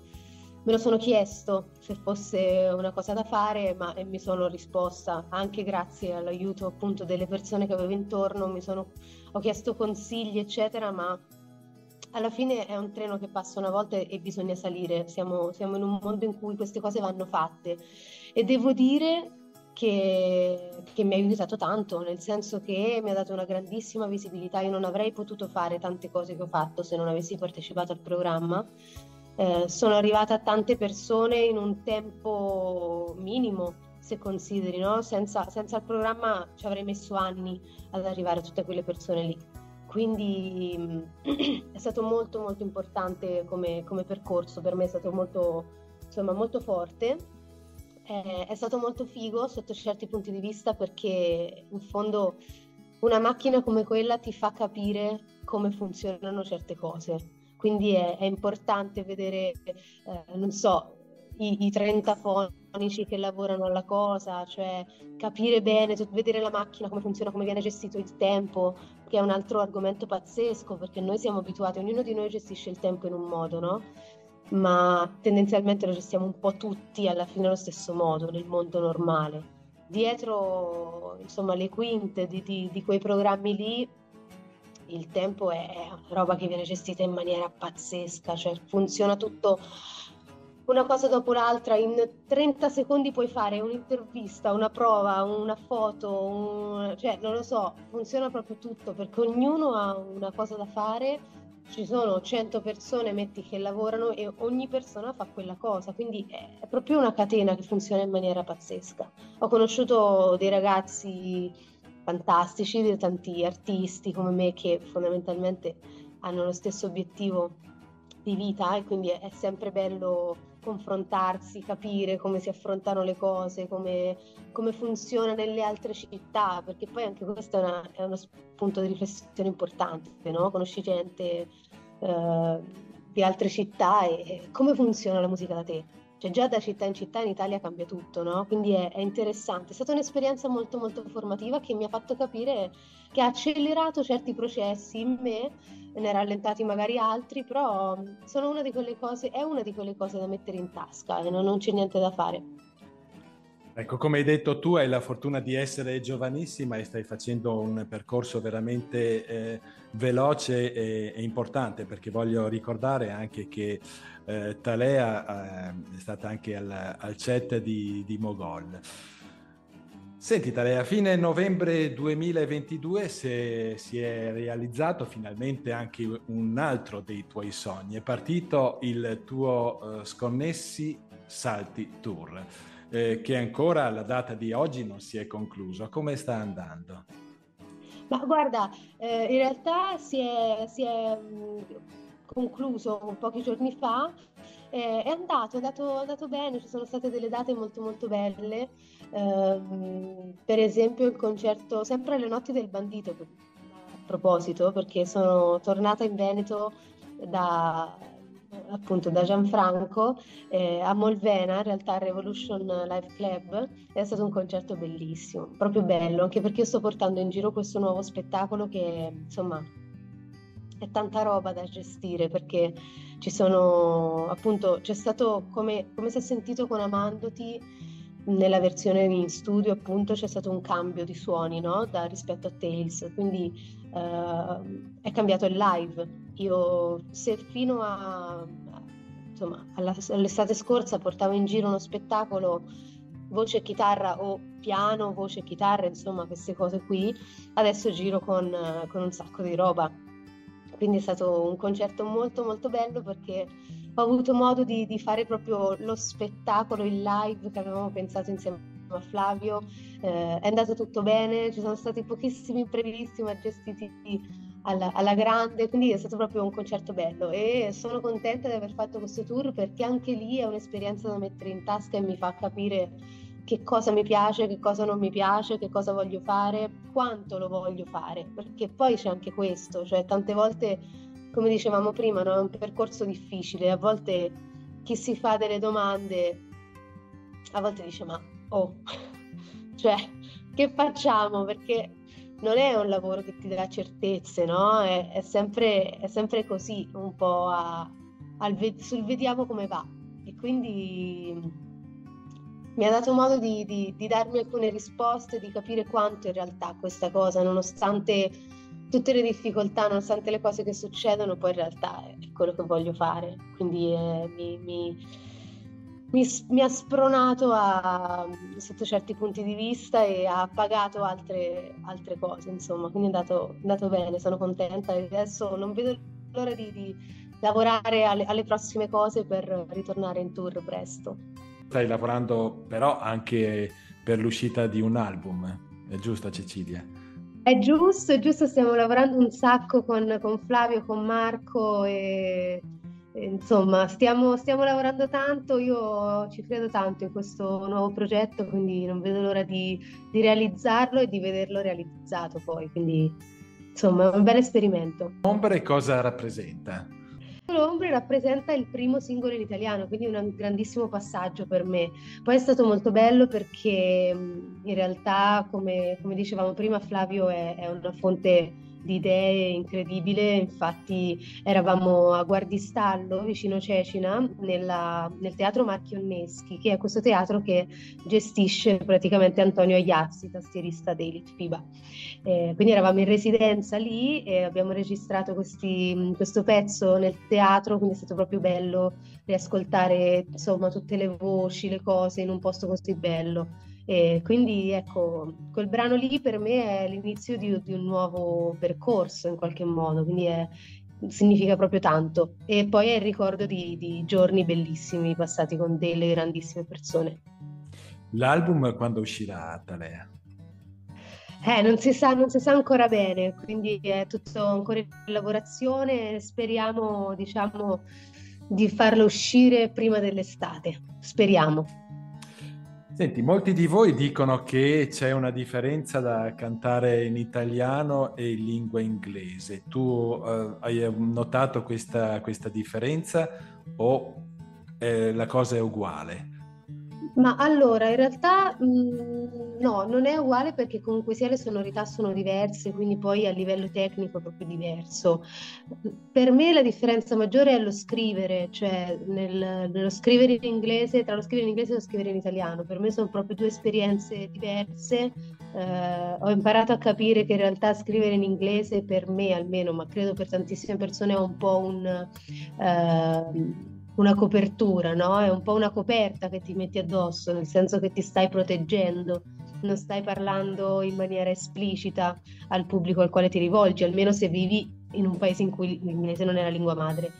me lo sono chiesto se fosse una cosa da fare, ma mi sono risposta anche grazie all'aiuto appunto delle persone che avevo intorno, sono, ho chiesto consigli, eccetera, ma alla fine è un treno che passa una volta e bisogna salire, siamo, siamo in un mondo in cui queste cose vanno fatte. E devo dire che, che, mi ha aiutato tanto, nel senso che mi ha dato una grandissima visibilità, io non avrei potuto fare tante cose che ho fatto se non avessi partecipato al programma. Eh, sono arrivata a tante persone in un tempo minimo, se consideri, no? senza, senza il programma ci avrei messo anni ad arrivare a tutte quelle persone lì quindi è stato molto molto importante come, come, percorso, per me è stato molto, insomma, molto forte, è, è stato molto figo sotto certi punti di vista perché in fondo una macchina come quella ti fa capire come funzionano certe cose. Quindi è, è importante vedere, eh, non so, i, i 30 fonici che lavorano alla cosa, cioè capire bene, vedere la macchina, come funziona, come viene gestito il tempo, che è un altro argomento pazzesco, perché noi siamo abituati, ognuno di noi gestisce il tempo in un modo, no? Ma tendenzialmente lo gestiamo un po' tutti alla fine allo stesso modo, nel mondo normale. Dietro, insomma, le quinte di, di, di quei programmi lì il tempo è roba che viene gestita in maniera pazzesca, cioè funziona tutto una cosa dopo l'altra, in 30 secondi puoi fare un'intervista, una prova, una foto, un... cioè non lo so, funziona proprio tutto perché ognuno ha una cosa da fare, ci sono 100 persone, metti, che lavorano e ogni persona fa quella cosa, quindi è proprio una catena che funziona in maniera pazzesca. Ho conosciuto dei ragazzi fantastici, tanti artisti come me che fondamentalmente hanno lo stesso obiettivo di vita e quindi è sempre bello confrontarsi, capire come si affrontano le cose, come, come funziona nelle altre città, perché poi anche questo è, una, è uno spunto di riflessione importante, no? conosci gente eh, di altre città e, e come funziona la musica da te. Cioè già da città in città in Italia cambia tutto, no? Quindi è, è interessante. È stata un'esperienza molto molto formativa che mi ha fatto capire che ha accelerato certi processi in me, ne ha rallentati magari altri, però una cose, è una di quelle cose da mettere in tasca e non, non c'è niente da fare. Ecco, come hai detto tu, hai la fortuna di essere giovanissima e stai facendo un percorso veramente eh, veloce e, e, importante, perché voglio ricordare anche che eh, Talea eh, è stata anche al, al chat di, di Mogol. Senti Talea, a fine novembre 2022 si, è realizzato finalmente anche un altro dei tuoi sogni, è partito il tuo uh, Sconnessi Salti Tour eh, che ancora alla data di oggi non si è concluso. Come sta andando? Ma guarda, eh, in realtà si è, si è mh, concluso pochi giorni fa, eh, è andato, è andato, è andato bene, ci sono state delle date molto molto belle, ehm, per esempio il concerto sempre alle notti del bandito, a proposito, perché sono tornata in Veneto da, appunto da Gianfranco eh, a Molvena, in realtà Revolution Live Club, è stato un concerto bellissimo, proprio bello, anche perché sto portando in giro questo nuovo spettacolo che insomma è tanta roba da gestire perché ci sono appunto c'è stato come, come si è sentito con Amandoti nella versione in studio appunto c'è stato un cambio di suoni no? da, rispetto a Tales quindi uh, è cambiato il live io se fino a, insomma, alla, all'estate scorsa portavo in giro uno spettacolo voce e chitarra o piano, voce e chitarra, insomma queste cose qui, adesso giro con, con un sacco di roba. Quindi è stato un concerto molto molto bello perché ho avuto modo di, di fare proprio lo spettacolo, il live che avevamo pensato insieme a Flavio, eh, è andato tutto bene, ci sono stati pochissimi imprevisti ma gestiti alla, alla, grande, quindi è stato proprio un concerto bello. E sono contenta di aver fatto questo tour perché anche lì è un'esperienza da mettere in tasca e mi fa capire che cosa mi piace, che cosa non mi piace, che cosa voglio fare, quanto lo voglio fare, perché poi c'è anche questo, cioè tante volte, come dicevamo prima, no? è un percorso difficile, a volte chi si fa delle domande, a volte dice ma oh, cioè che facciamo? Perché non è un lavoro che ti dà certezze, no? È, è sempre, è sempre così, un po' a, al, sul vediamo come va. E quindi mi ha dato modo di, di, di darmi alcune risposte, di capire quanto in realtà questa cosa, nonostante tutte le difficoltà, nonostante le cose che succedono, poi in realtà è quello che voglio fare. Quindi eh, mi, mi mi, mi, ha spronato a, sotto certi punti di vista e ha pagato altre, altre cose, insomma, quindi è andato, andato, bene, sono contenta e adesso non vedo l'ora di, di lavorare alle, prossime cose per ritornare in tour presto. Stai lavorando però anche per l'uscita di un album, è giusto Cecilia? È giusto, è giusto, stiamo lavorando un sacco con, con Flavio, con Marco e insomma, stiamo, stiamo, lavorando tanto, io ci credo tanto in questo nuovo progetto, quindi non vedo l'ora di, di, realizzarlo e di vederlo realizzato poi, quindi insomma è un bel esperimento. Ombre cosa rappresenta? L'Ombre rappresenta il primo singolo in italiano, quindi un grandissimo passaggio per me. Poi è stato molto bello perché in realtà, come, come dicevamo prima, Flavio è, è una fonte di idee incredibile, infatti eravamo a Guardistallo, vicino Cecina, nella, nel teatro Marchionneschi, che è questo teatro che gestisce praticamente Antonio Iazzi, tastierista dei Litfiba. Eh, quindi eravamo in residenza lì e abbiamo registrato questi, questo pezzo nel teatro, quindi è stato proprio bello riascoltare insomma tutte le voci, le cose in un posto così bello. E quindi ecco, quel brano lì per me è l'inizio di, di un nuovo percorso in qualche modo, quindi è, significa proprio tanto. E poi è il ricordo di, di giorni bellissimi passati con delle grandissime persone. L'album quando uscirà, Talea? Eh, non si, sa, non si sa ancora bene, quindi è tutto ancora in lavorazione. Speriamo, diciamo, di farlo uscire prima dell'estate. Speriamo. Senti, molti di voi dicono che c'è una differenza da cantare in italiano e in lingua inglese. Tu eh, hai notato questa, questa differenza o eh, la cosa è uguale? Ma allora, in realtà mh, mm, no, non è uguale perché comunque sia le sonorità sono diverse, quindi poi a livello tecnico è proprio diverso. Per me la differenza maggiore è lo scrivere, cioè nel, nello scrivere in inglese, tra lo scrivere in inglese e lo scrivere in italiano. Per me sono proprio due esperienze diverse. Eh, ho imparato a capire che in realtà scrivere in inglese per me almeno, ma credo per tantissime persone è un po' un... Eh, una copertura, no? È un po' una coperta che ti metti addosso, nel senso che ti stai proteggendo, non stai parlando in maniera esplicita al pubblico al quale ti rivolgi, almeno se vivi in un paese in cui l'inglese non è la lingua madre.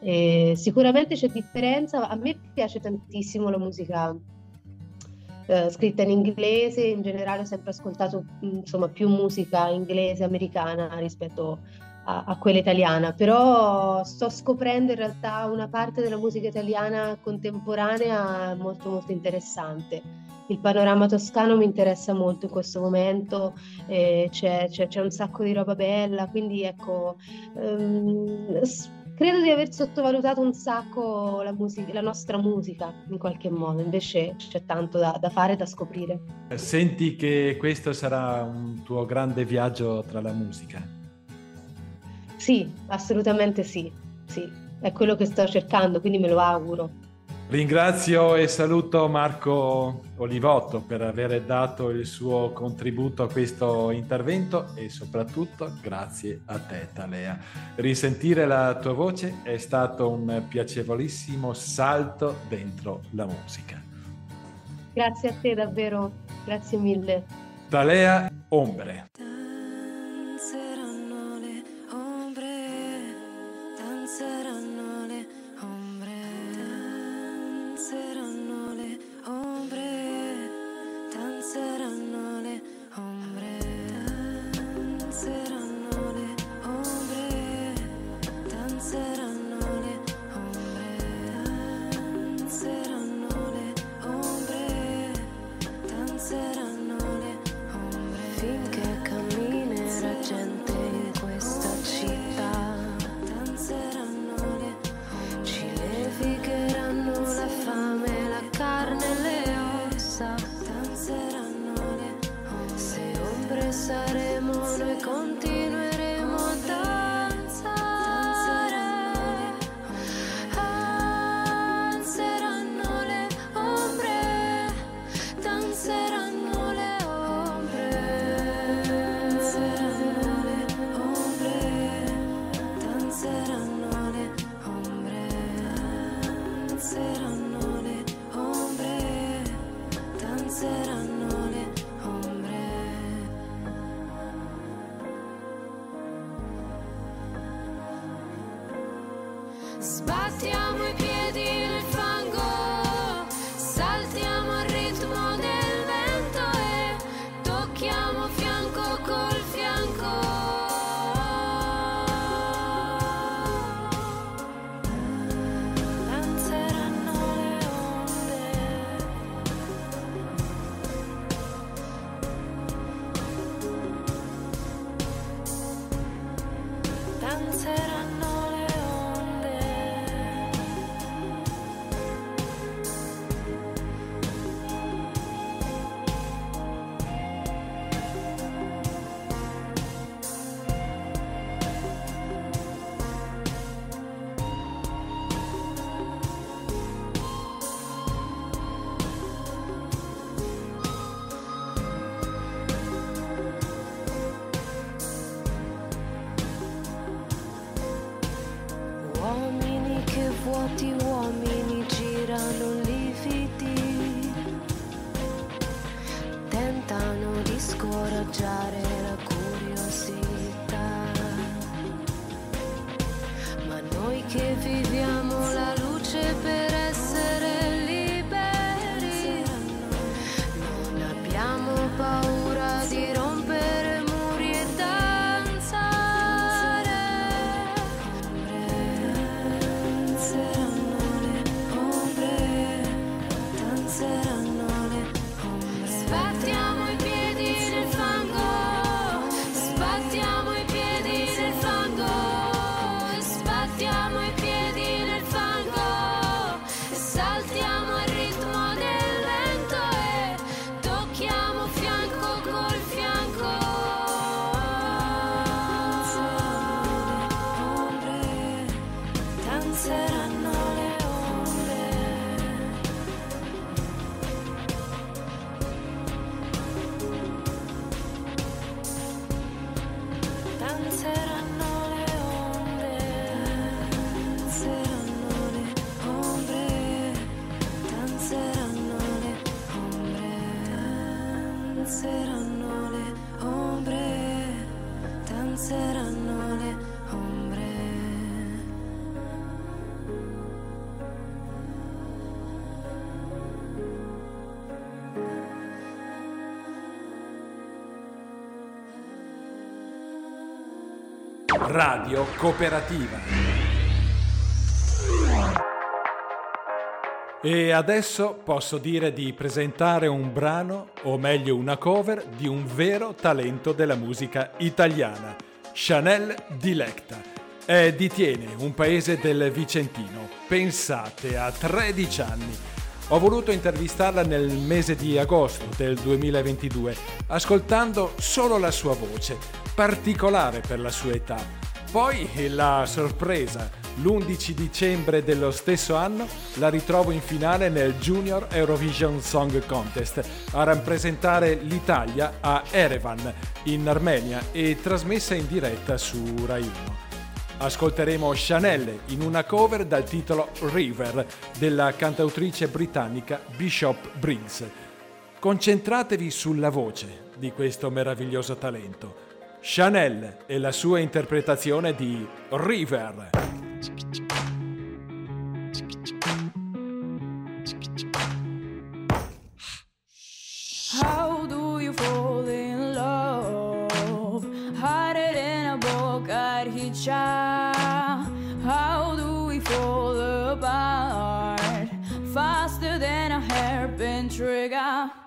Eh, sicuramente c'è differenza, a me piace tantissimo la musica eh, scritta in inglese, in generale ho sempre ascoltato insomma, più musica inglese, americana rispetto a a, quella italiana, però sto scoprendo in realtà una parte della musica italiana contemporanea molto molto interessante. Il panorama toscano mi interessa molto in questo momento, eh, c'è, c'è, c'è, un sacco di roba bella, quindi ecco, um, credo di aver sottovalutato un sacco la, musica, la, nostra musica in qualche modo, invece c'è tanto da, da fare e da scoprire. Senti che questo sarà un tuo grande viaggio tra la musica? Sì, assolutamente sì, sì, è quello che sto cercando, quindi me lo auguro. Ringrazio e saluto Marco Olivotto per aver dato il suo contributo a questo intervento e soprattutto grazie a te Talea. Risentire la tua voce è stato un piacevolissimo salto dentro la musica. Grazie a te davvero, grazie mille. Talea Ombre. Radio Cooperativa. E adesso posso dire di presentare un brano, o meglio una cover, di un vero talento della musica italiana, Chanel Dilecta. È di Tiene, un paese del Vicentino. Pensate, a 13 anni. Ho voluto intervistarla nel mese di agosto del 2022, ascoltando solo la sua voce, particolare per la sua età. Poi la sorpresa, l'11 dicembre dello stesso anno la ritrovo in finale nel Junior Eurovision Song Contest a rappresentare l'Italia a Erevan, in Armenia e trasmessa in diretta su Rai 1 ascolteremo Chanel in una cover dal titolo River della cantautrice britannica Bishop Briggs. Concentratevi sulla voce di questo meraviglioso talento. Chanel e la sua interpretazione di River. How do you in love? Harder than a book at hitcha. How do we fall apart? Faster than a trigger.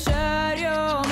So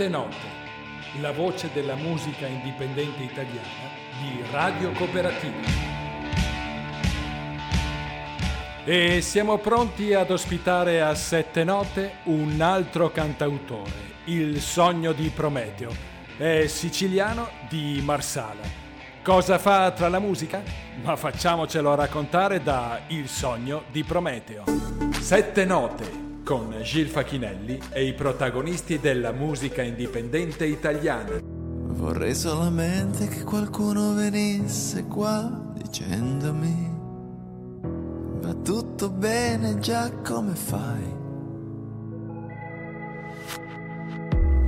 Sette note, la voce della musica indipendente italiana di Radio Cooperativa. E siamo pronti ad ospitare a sette note un altro cantautore, il sogno di Prometeo. È siciliano di Marsala. Cosa fa tra la musica? Ma facciamocelo raccontare da Il sogno di Prometeo. Sette note con Gil Facchinelli e i protagonisti della musica indipendente italiana. Vorrei solamente che qualcuno venisse qua dicendomi va tutto bene già come fai.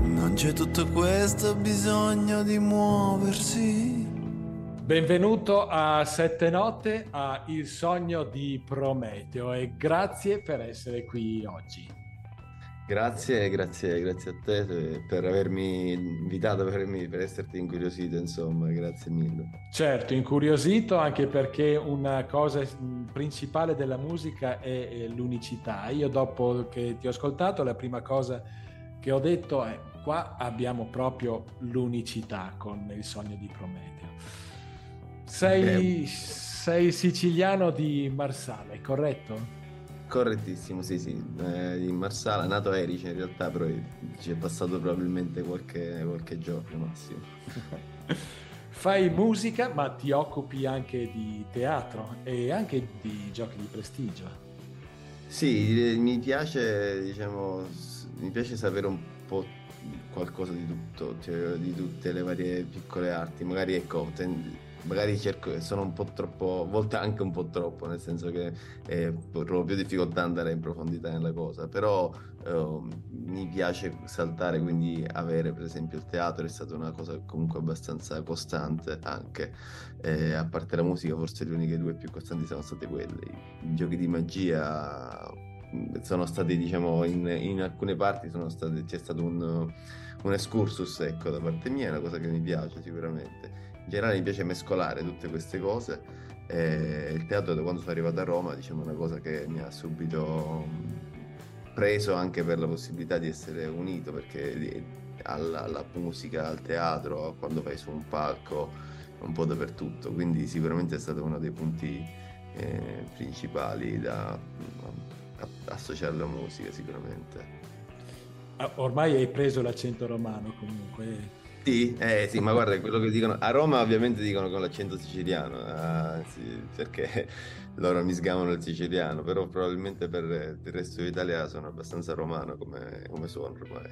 Non c'è tutto questo bisogno di muoversi. Benvenuto a Sette Note, a Il sogno di Prometeo e grazie per essere qui oggi. Grazie, grazie, grazie a te per avermi invitato, per, avermi- per esserti incuriosito, insomma, grazie mille. Certo, incuriosito anche perché una cosa principale della musica è è l'unicità. Io dopo che ti ho ascoltato la prima cosa che ho detto è qua abbiamo proprio l'unicità con il sogno di Prometeo. Sei, sei siciliano di Marsala, è corretto? Correttissimo, sì, sì, eh, in Marsala, nato a Erice in realtà, però ci è passato probabilmente qualche, qualche giorno massimo. Fai musica, ma ti occupi anche di teatro e anche di giochi di prestigio. Sì, eh, mi piace, diciamo, mi piace sapere un po' qualcosa di tutto, cioè di tutte le varie piccole arti, magari ecco, ten- magari cerco, sono un po' troppo, a volte anche un po' troppo, nel senso che eh, provo più difficoltà andare in profondità nella cosa, però ehm, mi piace saltare, quindi avere per esempio il teatro è stata una cosa comunque abbastanza costante anche, Eh, a parte la musica forse le uniche due più costanti sono state quelle, i, giochi di magia sono stati diciamo in, in alcune parti state, c'è stato un, un excursus ecco da parte mia, è una cosa che mi piace sicuramente. In generale mi piace mescolare tutte queste cose. e il teatro da quando sono arrivato a Roma, diciamo, è una cosa che mi ha subito preso anche per la possibilità di essere unito, perché alla, alla musica, al teatro, quando vai su un palco, un po' dappertutto. Quindi sicuramente è stato uno dei punti eh, principali da associare alla musica, sicuramente. Ah, Ormai hai preso l'accento romano comunque. Sì, eh, sì, ma guarda, quello che dicono a Roma ovviamente dicono con l'accento siciliano, ah, sì, perché loro mi sgamano il siciliano, però probabilmente per il resto d'Italia sono abbastanza romano come, come suono ormai.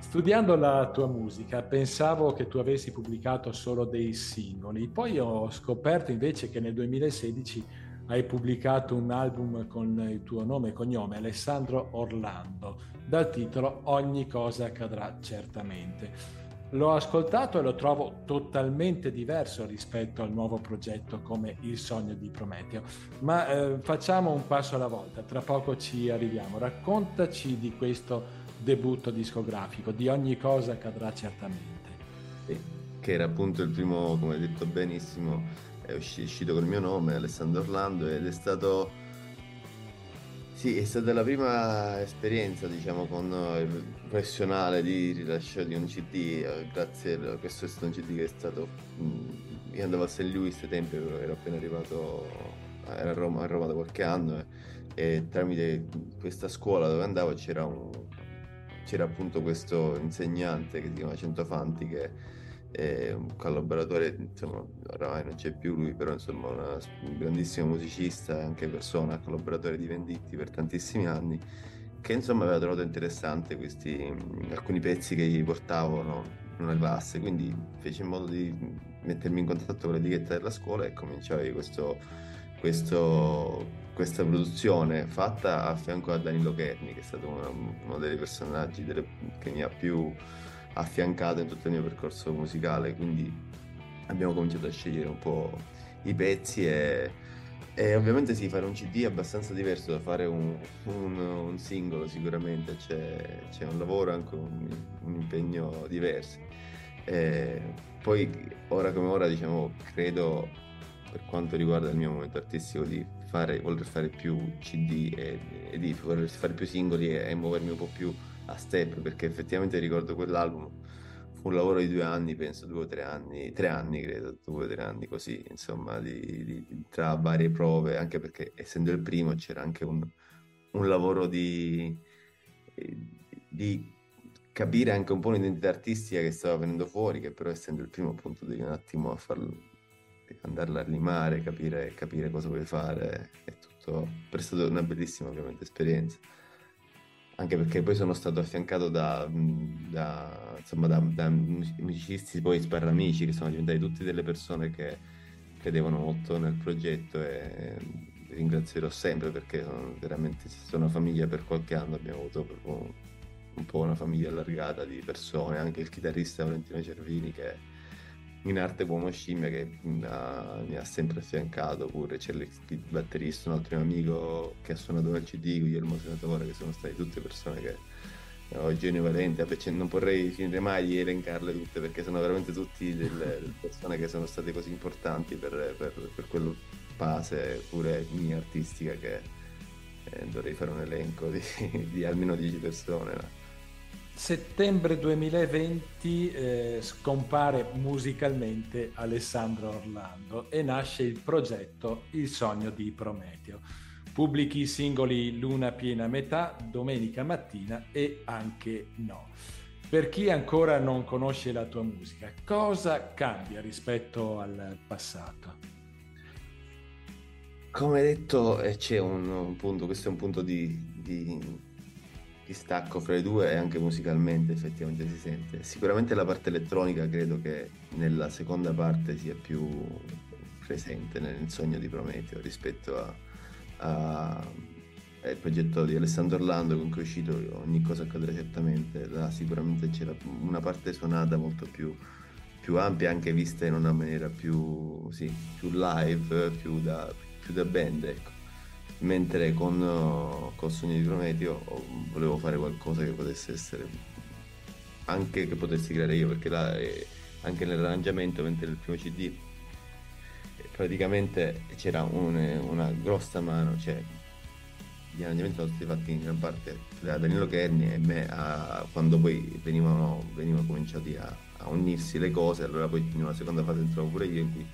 Studiando la tua musica pensavo che tu avessi pubblicato solo dei singoli, poi ho scoperto invece che nel 2016 hai pubblicato un album con il tuo nome e cognome, Alessandro Orlando, dal titolo Ogni cosa accadrà certamente. L'ho ascoltato e lo trovo totalmente diverso rispetto al nuovo progetto come Il sogno di Prometeo. Ma eh, facciamo un passo alla volta, tra poco ci arriviamo. Raccontaci di questo debutto discografico, di ogni cosa accadrà certamente. Sì, che era appunto il primo, come hai detto benissimo, è usci- uscito col mio nome, Alessandro Orlando, ed è stato... Sì, è stata la prima esperienza, diciamo, con professionale di rilascio di un CD, eh, grazie a questo è stato un CD che è stato... mh, io andavo a St. Louis ai tempi, ero ero appena arrivato a Roma, a Roma da qualche anno e, e tramite questa scuola dove andavo c'era un, c'era appunto questo insegnante che si chiama Centofanti che è un collaboratore, insomma, oramai non c'è più lui, però insomma una- un grandissimo musicista, anche persona, collaboratore di Venditti per tantissimi anni, che insomma aveva trovato interessante questi, mh, alcuni pezzi che gli portavano una classe, quindi fece in modo di mettermi in contatto con l'etichetta della scuola e cominciai questo, questo- questa produzione fatta a fianco a Danilo Cherni, che è stato uno, uno dei personaggi delle- che mi ha più affiancato in tutto il mio percorso musicale, quindi abbiamo cominciato a scegliere un po' i pezzi e, e ovviamente sì, fare un CD è abbastanza diverso da fare un, un- un singolo sicuramente, c'è, c'è un lavoro, anche un, un impegno diverso. E poi ora come ora diciamo credo per quanto riguarda il mio momento artistico di fare, voler fare più CD e, e di voler fare più singoli e, e muovermi un po' più a step perché effettivamente ricordo quell'album un lavoro di due anni penso due o tre anni tre anni credo due o tre anni così insomma di- di- tra varie prove anche perché essendo il primo c'era anche un, un lavoro di, di capire anche un po' un'identità artistica che stava venendo fuori che però essendo il primo appunto devi un attimo farlo andarla a limare capire, capire cosa vuoi fare è tutto per è stata una bellissima ovviamente esperienza anche perché poi sono stato affiancato da, mh, da, insomma, da, da music- musicisti, poi sparramici, che sono diventati tutte delle persone che credevano molto nel progetto e li ringrazierò sempre perché sono veramente sono una famiglia per qualche anno, abbiamo avuto un, un po' una famiglia allargata di persone, anche il chitarrista Valentino Cervini che in arte uomo scimmia che mi ha, mi ha sempre affiancato pure c'è il batterista, un altro mio amico che ha suonato nel CD, Guglielmo Senatore, che sono state tutte persone che eh, Eugenio Valente, vabbè, cioè, non vorrei finire mai di elencarle tutte perché sono veramente tutte delle, delle persone che sono state così importanti per, per, per quella fase pure mia artistica che eh, dovrei fare un elenco di, di almeno 10 persone. no? Settembre 2020 eh, scompare musicalmente Alessandro Orlando e nasce il progetto Il sogno di Prometeo. Pubblichi i singoli Luna piena metà, Domenica mattina e anche No. Per chi ancora non conosce la tua musica, cosa cambia rispetto al passato? Come detto, eh, c'è un, un punto, questo è un punto di, di, di stacco fra i due e anche musicalmente effettivamente si sente. Sicuramente la parte elettronica credo che nella seconda parte sia più presente nel sogno di Prometeo rispetto a, a- al progetto di Alessandro Orlando con cui è uscito Ogni cosa accadrà certamente. Là sicuramente c'era una parte suonata molto più più ampia anche vista in una maniera più, sì, più live, più da, più da band, ecco. Mentre con, uh, col Sogno di Prometeo volevo fare qualcosa che potesse essere anche che potessi creare io, perché là eh, anche nell'arrangiamento, mentre nel primo CD eh, praticamente c'era un- una grossa mano, cioè gli arrangiamenti sono stati fatti in gran parte da Danilo Kerni e me a- quando poi venivano, venivano cominciati a, a unirsi le cose, allora poi in una seconda fase entravo pure io in cui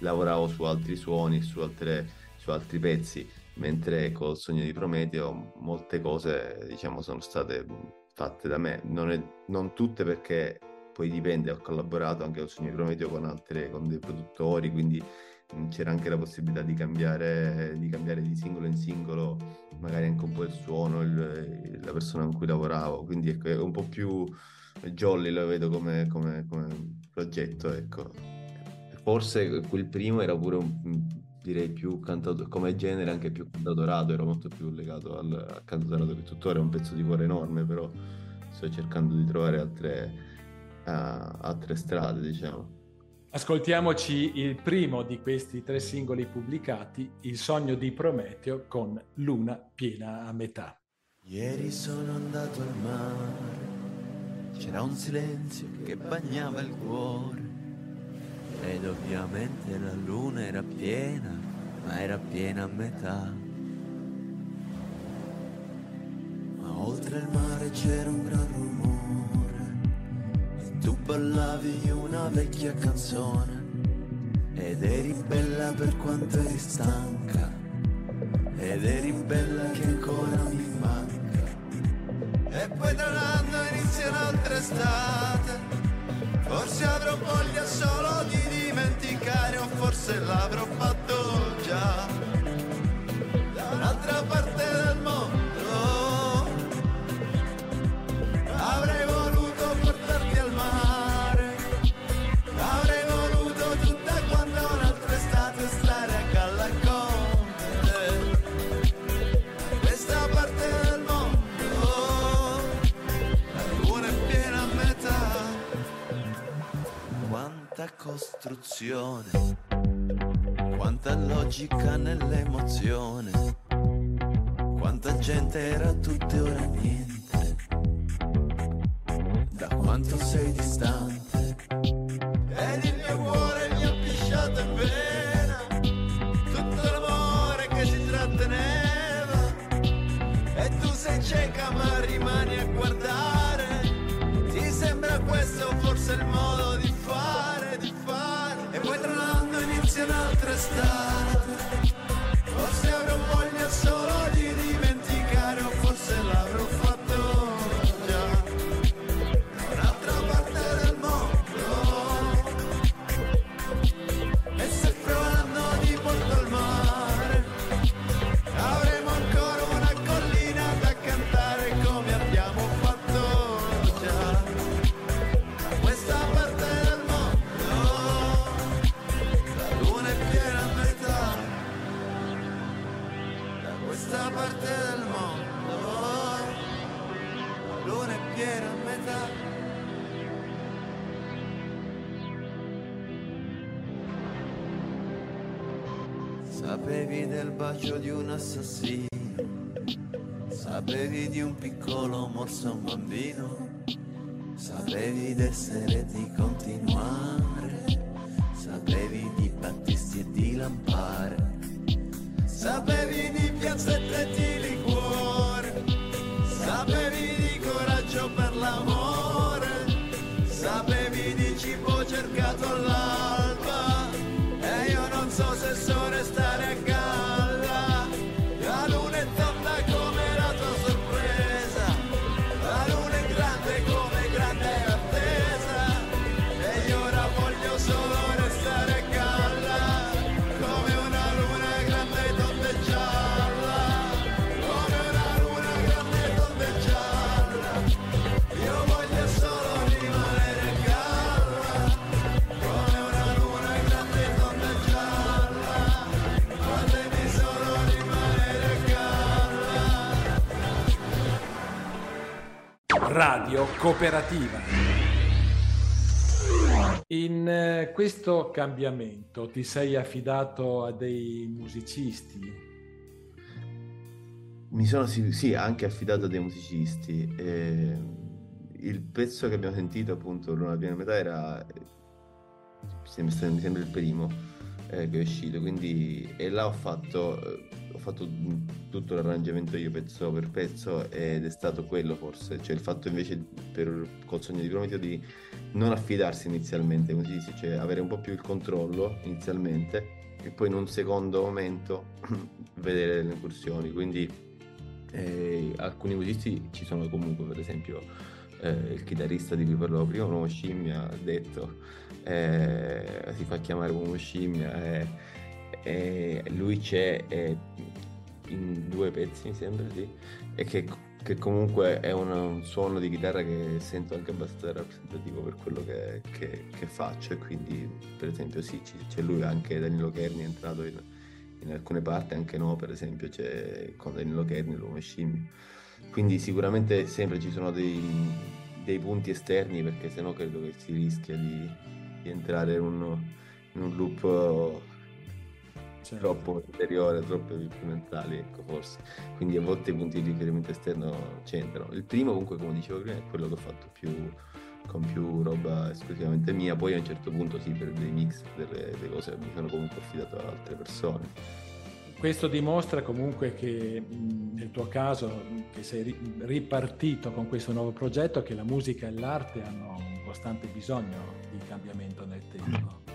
lavoravo su altri suoni, su, altre- su altri pezzi, mentre col Sogno di Prometeo molte cose diciamo sono state fatte da me, non, è- non tutte perché poi dipende, ho collaborato anche col Sogno di Prometeo con, altre, con dei produttori, quindi c'era anche la possibilità di cambiare, di cambiare di singolo in singolo magari anche un po' il suono, il- la persona con cui lavoravo, quindi ecco, è un po' più jolly lo vedo come, come- come progetto, ecco. Forse quel primo era pure un, direi più cantato, come genere anche più cantautorato, era molto più legato al, al cantautorato che tuttora è un pezzo di cuore enorme, però sto cercando di trovare altre, ah, altre strade, diciamo. Ascoltiamoci il primo di questi tre singoli pubblicati, Il sogno di Prometeo con Luna piena a metà. Ieri sono andato al mare, c'era un silenzio che bagnava il cuore. Ed ovviamente la luna era piena, ma era piena a metà. Ma oltre il mare c'era un gran rumore, e tu ballavi una vecchia canzone. Ed eri bella per quanto eri stanca, ed eri bella che ancora mi manca. E poi tra l'anno inizia un'altra estate, Forse avrò voglia solo di dimenticare o forse l'avrò fatto da un'altra parte del mondo. Avrei voluto portarti al mare, avrei voluto tutta quanta un'altra estate stare a galla questa parte del mondo, la è piena a metà. Quanta costruzione, quanta logica nell'emozione, quanta gente era tutto e ora niente. Da quanto sei distante, l'anno assassino, sapevi di un piccolo morso un bambino, sapevi d'essere Radio Cooperativa. In eh, questo cambiamento ti sei affidato a dei musicisti? Mi sono sì, anche affidato a dei musicisti. e il pezzo che abbiamo sentito, appunto, Luna piena metà, era mi sembra, mi sembra il primo eh, che è uscito. Quindi, e là ho fatto, eh, fatto tutto l'arrangiamento io pezzo per pezzo ed è stato quello forse, cioè il fatto invece per, col sogno di Prometeo di non affidarsi inizialmente ai musicisti, cioè avere un po' più il controllo inizialmente e poi in un secondo momento vedere le incursioni. Quindi eh, alcuni musicisti ci sono comunque, per esempio eh, il chitarrista di cui parlavo prima, un uomo scimmia, ha detto, eh, si fa chiamare uomo scimmia, eh, e lui c'è eh, in due pezzi mi sembra, sì, e che, che comunque è un, un suono di chitarra che sento anche abbastanza rappresentativo per quello che, che- che faccio e quindi per esempio sì, c'è lui anche Danilo Kerni è entrato in, in alcune parti, anche no, per esempio c'è con Danilo Kerni l'uomo scimmio. Quindi sicuramente sempre ci sono dei, dei punti esterni perché sennò credo che si rischia di, di entrare in un, in un loop Cioè, troppo interiore, troppo incrementali, ecco forse. Quindi a volte i punti di riferimento esterno c'entrano. Il primo comunque, come dicevo prima, è quello che ho fatto più con più roba esclusivamente mia, poi a un certo punto sì, per dei mix, delle, delle cose mi sono comunque affidato ad altre persone. Questo dimostra comunque che nel tuo caso, che sei ri- ripartito con questo nuovo progetto, che la musica e l'arte hanno un costante bisogno di cambiamento nel tempo.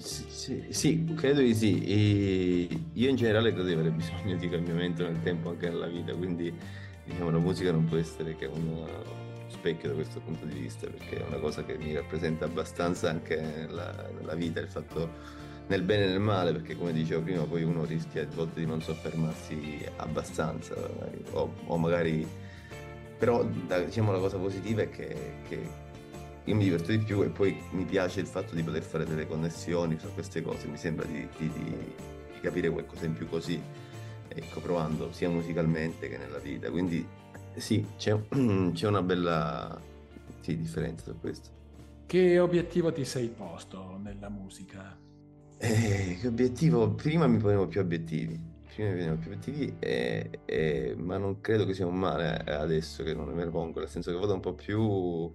Sì, sì, credo di sì. E io in generale credo di avere bisogno di cambiamento nel tempo anche nella vita, quindi diciamo la musica non può essere che un specchio da questo punto di vista, perché è una cosa che mi rappresenta abbastanza anche nella, nella vita, il fatto nel bene e nel male, perché come dicevo prima, poi uno rischia a volte di non soffermarsi abbastanza, o, o, magari... Però diciamo la cosa positiva è che, che, io mi diverto di più e poi mi piace il fatto di poter fare delle connessioni su queste cose, mi sembra di, di, di, capire qualcosa in più così, ecco, provando sia musicalmente che nella vita. Quindi sì, c'è, c'è una bella sì, differenza su questo. Che obiettivo ti sei posto nella musica? Eh, che obiettivo? Prima mi ponevo più obiettivi, prima mi ponevo più obiettivi, e, e, ma non credo che sia un male adesso che non me ne pongo, nel senso che vado un po' più,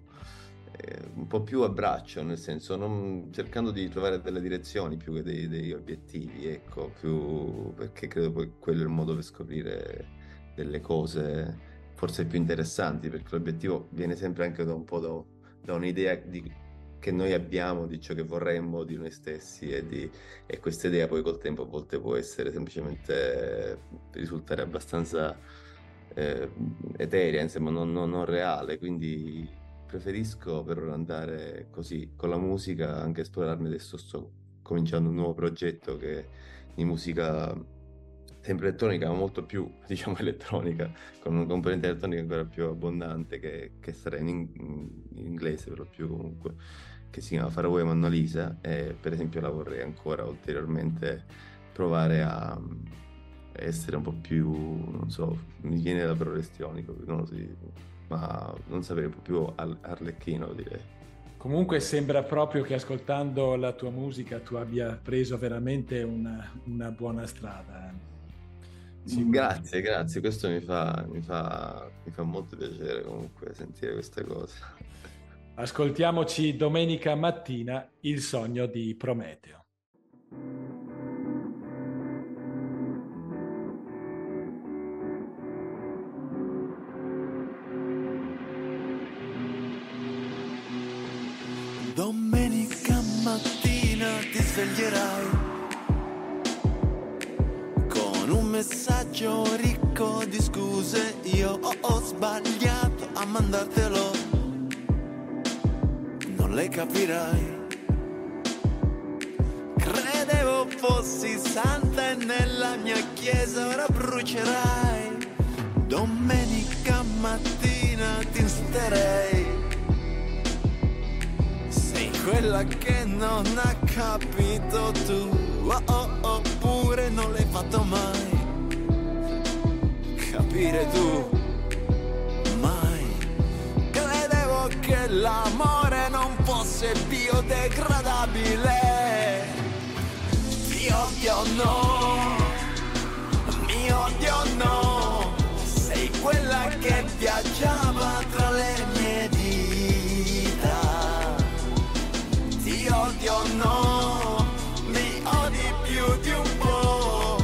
un po' più a braccio, nel senso non, cercando di trovare delle direzioni più che dei, degli obiettivi, ecco, più, perché credo poi quello è il modo per scoprire delle cose forse più interessanti, perché l'obiettivo viene sempre anche da un po' da, da un'idea di che noi abbiamo di ciò che vorremmo di noi stessi e, di, e questa idea poi col tempo a volte può essere semplicemente risultare abbastanza eh, eterea, insomma, non, non, non, reale, quindi preferisco per ora andare così con la musica, anche esplorarmi adesso. Sto cominciando un nuovo progetto che di musica sempre elettronica, ma molto più, diciamo, elettronica, con una componente elettronica ancora più abbondante che, che sarà in, in, inglese per lo più comunque che si chiama Faraway Monna Lisa e per esempio la vorrei ancora ulteriormente provare a essere un po' più, non so, mi viene da parola estionico, non lo so, ma non po' più arlecchino direi. Comunque sembra proprio che ascoltando la tua musica tu abbia preso veramente una, una buona strada. Sì, grazie, grazie, questo mi fa, mi, fa, mi fa molto piacere comunque sentire queste cose. Ascoltiamoci domenica mattina il sogno di Prometeo. Domenica mattina ti sveglierai con un messaggio ricco di scuse. Io ho, ho sbagliato a mandartelo le capirai. Credevo fossi santa e nella mia chiesa ora brucerai. Domenica mattina ti insterei. Quella che non ha capito tu. Oh, oh, oppure non l'hai fatto mai. Capire tu. Mai. Credevo che l'amore non fosse biodegradabile. Ti odio no, mi odio no, sei quella che viaggiava tra le mie no, mi odi più di un po'.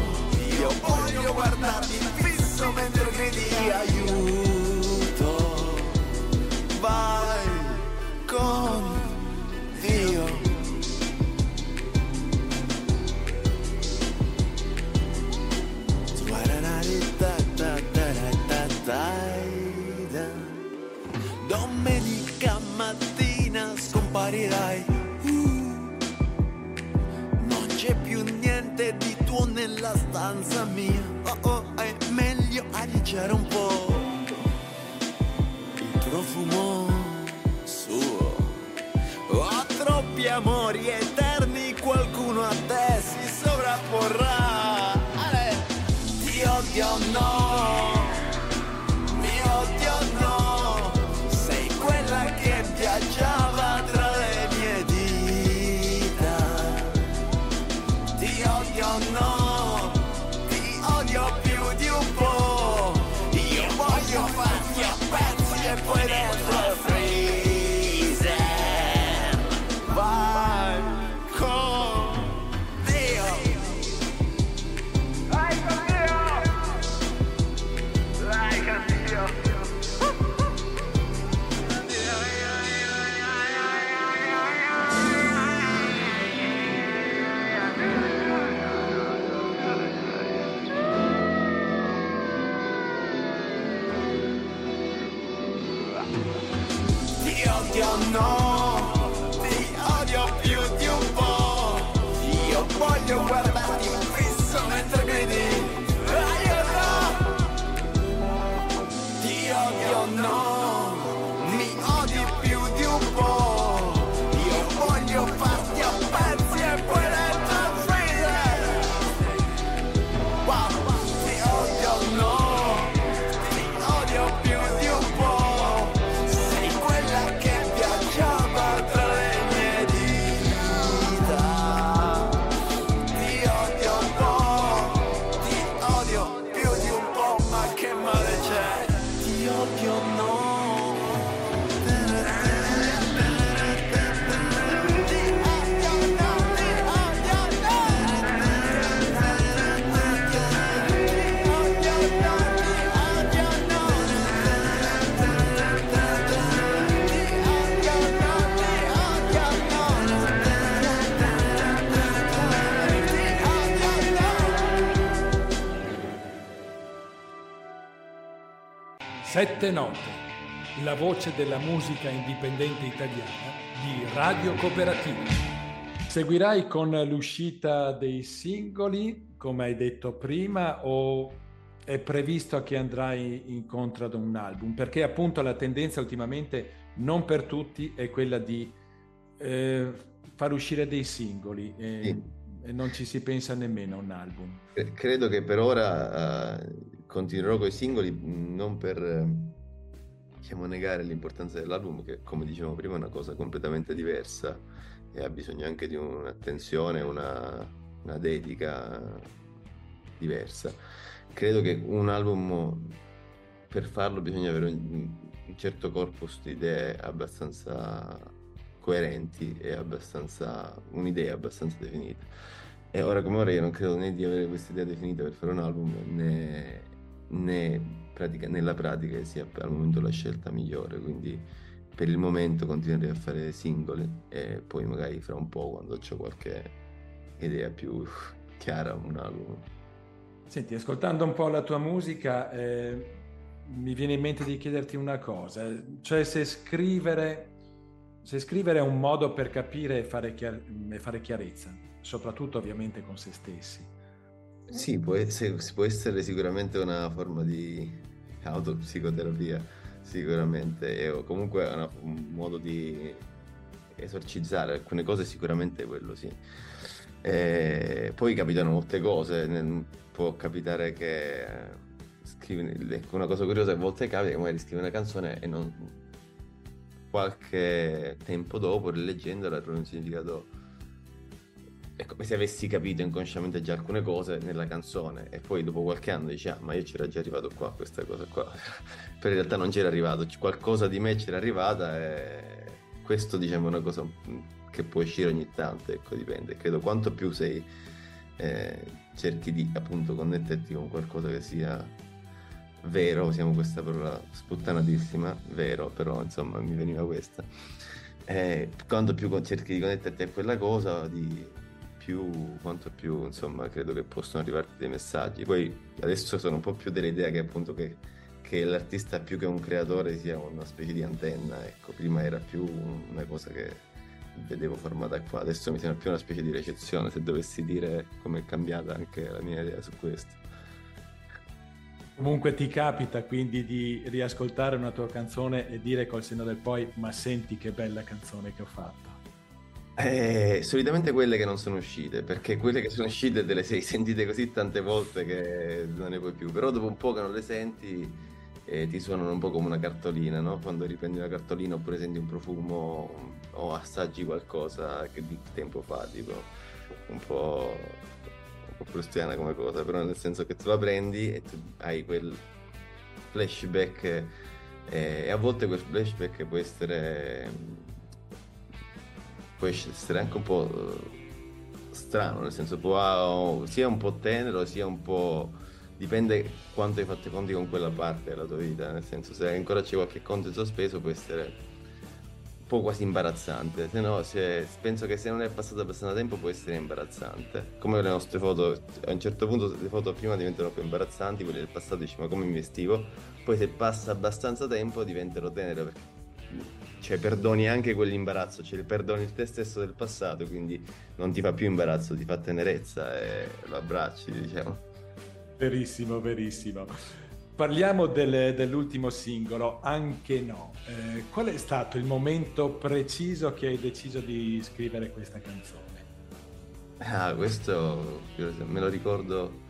Io voglio guardarti fisso mentre gridi aiuto. Vai con Domenica mattina scomparirai. Nella stanza mia. Oh oh, è meglio aleggiare un po'. Il profumo suo. Ho troppi amori eterni, qualcuno a te si sovrapporrà. Odio no, ti odio più di un po'. Io voglio farti a pezzi e poi la voce della musica indipendente italiana di Radio Cooperativa. Seguirai con l'uscita dei singoli, come hai detto prima, o è previsto che andrai incontro ad un album? Perché appunto la tendenza ultimamente, non per tutti, è quella di eh, far uscire dei singoli e, Sì. e non ci si pensa nemmeno a un album. Cre- Credo che per ora eh, continuerò con i singoli, non per diciamo, negare l'importanza dell'album, che come dicevo prima è una cosa completamente diversa e ha bisogno anche di un'attenzione, una, una dedica diversa. Credo che un album, per farlo, bisogna avere un, un certo corpus di idee abbastanza coerenti e abbastanza, un'idea abbastanza definita. E ora come ora io non credo né di avere questa idea definita per fare un album né, né pratica- nella pratica sia al momento la scelta migliore, quindi per il momento continuerei a fare singoli e poi magari fra un po' quando ho qualche idea più chiara un album. Senti, ascoltando un po' la tua musica, eh, mi viene in mente di chiederti una cosa, cioè se scrivere, se scrivere è un modo per capire e fare, chiar- e fare chiarezza, soprattutto ovviamente con se stessi. Sì, può essere, può essere sicuramente una forma di autopsicoterapia, sicuramente, e- comunque una- un modo di esorcizzare alcune cose, sicuramente quello sì. E poi capitano molte cose, può capitare che eh, scrivi, una cosa curiosa, a volte capita che magari scrivi una canzone e non, qualche tempo dopo, rileggendola, trovi un significato è come se avessi capito inconsciamente già alcune cose nella canzone e poi dopo qualche anno dici ah ma io c'era già arrivato qua questa cosa qua. Però in realtà non c'era arrivato qualcosa di me c'era arrivata e questo diciamo è una cosa mm, che può uscire ogni tanto ecco dipende. Credo quanto più sei eh, cerchi di appunto connetterti con qualcosa che sia vero usiamo questa parola sputtanatissima vero però insomma mi veniva questa eh, quanto più cerchi di connetterti a quella cosa, di più, quanto più, insomma, credo che possono arrivarti dei messaggi. Poi adesso sono un po' più dell'idea che appunto che, che l'artista più che un creatore sia una specie di antenna, ecco, prima era più una cosa che vedevo formata qua, adesso mi sembra più una specie di recezione, se dovessi dire come è cambiata anche la mia idea su questo. Comunque ti capita quindi di riascoltare una tua canzone e dire col senno del poi, ma senti che bella canzone che ho fatto. Eh, solitamente quelle che non sono uscite, perché quelle che sono uscite te le sei sentite così tante volte che non ne puoi più, però dopo un po' che non le senti eh, ti suonano un po' come una cartolina, no? Quando riprendi una cartolina oppure senti un profumo o assaggi qualcosa che di tempo fa, tipo un po', un po' prustiana come cosa, però nel senso che tu la prendi e hai quel flashback eh, e a volte quel flashback può essere può essere anche un po' eh, strano, nel senso può sia un po' tenero, sia un po' dipende quanto hai fatto i conti con quella parte della tua vita, nel senso se ancora c'è qualche conto in sospeso può essere un po' quasi imbarazzante, se no se- penso che se non è passato abbastanza tempo può essere imbarazzante, come le nostre foto, a un certo punto le foto prima diventano più imbarazzanti, quelle del passato dici ma come mi vestivo, poi se passa abbastanza tempo diventano tenere perché cioè perdoni anche quell'imbarazzo, cioè perdoni te stesso del passato, quindi non ti fa più imbarazzo, ti fa tenerezza e lo abbracci, diciamo. Verissimo, verissimo. Parliamo del- dell'ultimo singolo, Anche no. Eh, qual è stato il momento preciso che hai deciso di scrivere questa canzone? Ah, questo me lo ricordo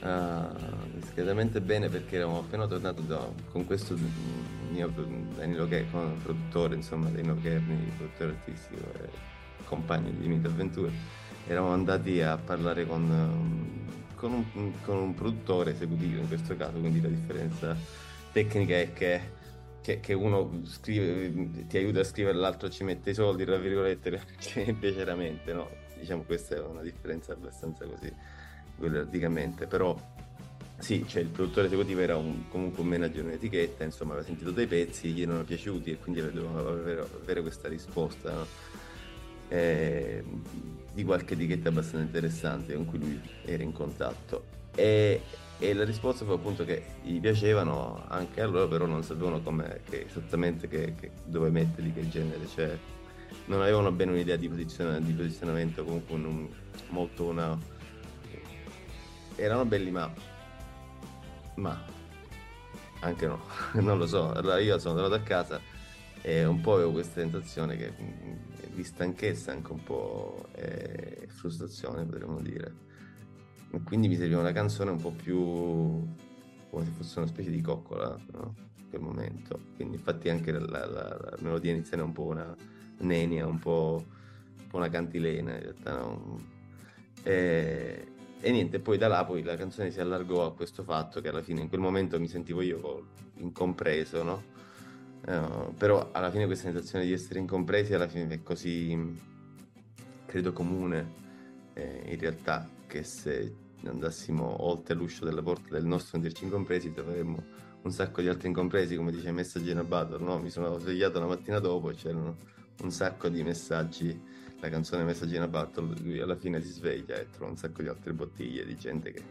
ah, discretamente bene perché eravamo appena tornato da- con questo mio Danilo Che, con produttore, insomma, Danilo Kerni, produttore artistico e compagno di Limite Avventure. Eravamo andati a parlare con, con un, con un produttore esecutivo in questo caso, quindi la differenza tecnica è che, che- che uno scrive, ti aiuta a scrivere, l'altro ci mette i soldi, tra virgolette, piaceramente, no? Diciamo questa è una differenza abbastanza così, praticamente, però sì, cioè il produttore esecutivo era un- comunque un manager di un'etichetta, insomma aveva sentito dei pezzi, gli erano piaciuti e quindi dovevamo avere, avere questa risposta, no? eh, di qualche etichetta abbastanza interessante con cui lui era in contatto. E, e la risposta fu appunto che gli piacevano anche a loro, però non sapevano che, esattamente che, che, dove metterli, che genere, cioè non avevano bene un'idea di, posizion- di posizionamento, comunque un, molto una... erano belli ma... ma... anche no, non lo so, allora io sono tornato a casa e un po' avevo questa sensazione che, di stanchezza, anche un po' e frustrazione potremmo dire e quindi mi serviva una canzone un po' più come se fosse una specie di coccola no? in quel momento quindi infatti anche la, la, la melodia iniziale è un po' una nenia un po', un po una cantilena in realtà no? e, e, niente poi da là poi la canzone si allargò a questo fatto che alla fine in quel momento mi sentivo io incompreso no? Uh, però alla fine questa sensazione di essere incompresi alla fine è così credo comune eh, in realtà che se andassimo oltre l'uscio della porta del nostro sentirci incompresi troveremmo un sacco di altri incompresi come dice Messaggino Battle no? mi sono svegliato la mattina dopo e c'erano un sacco di messaggi la canzone Messaggino Battle lui alla fine si sveglia e trova un sacco di altre bottiglie di gente che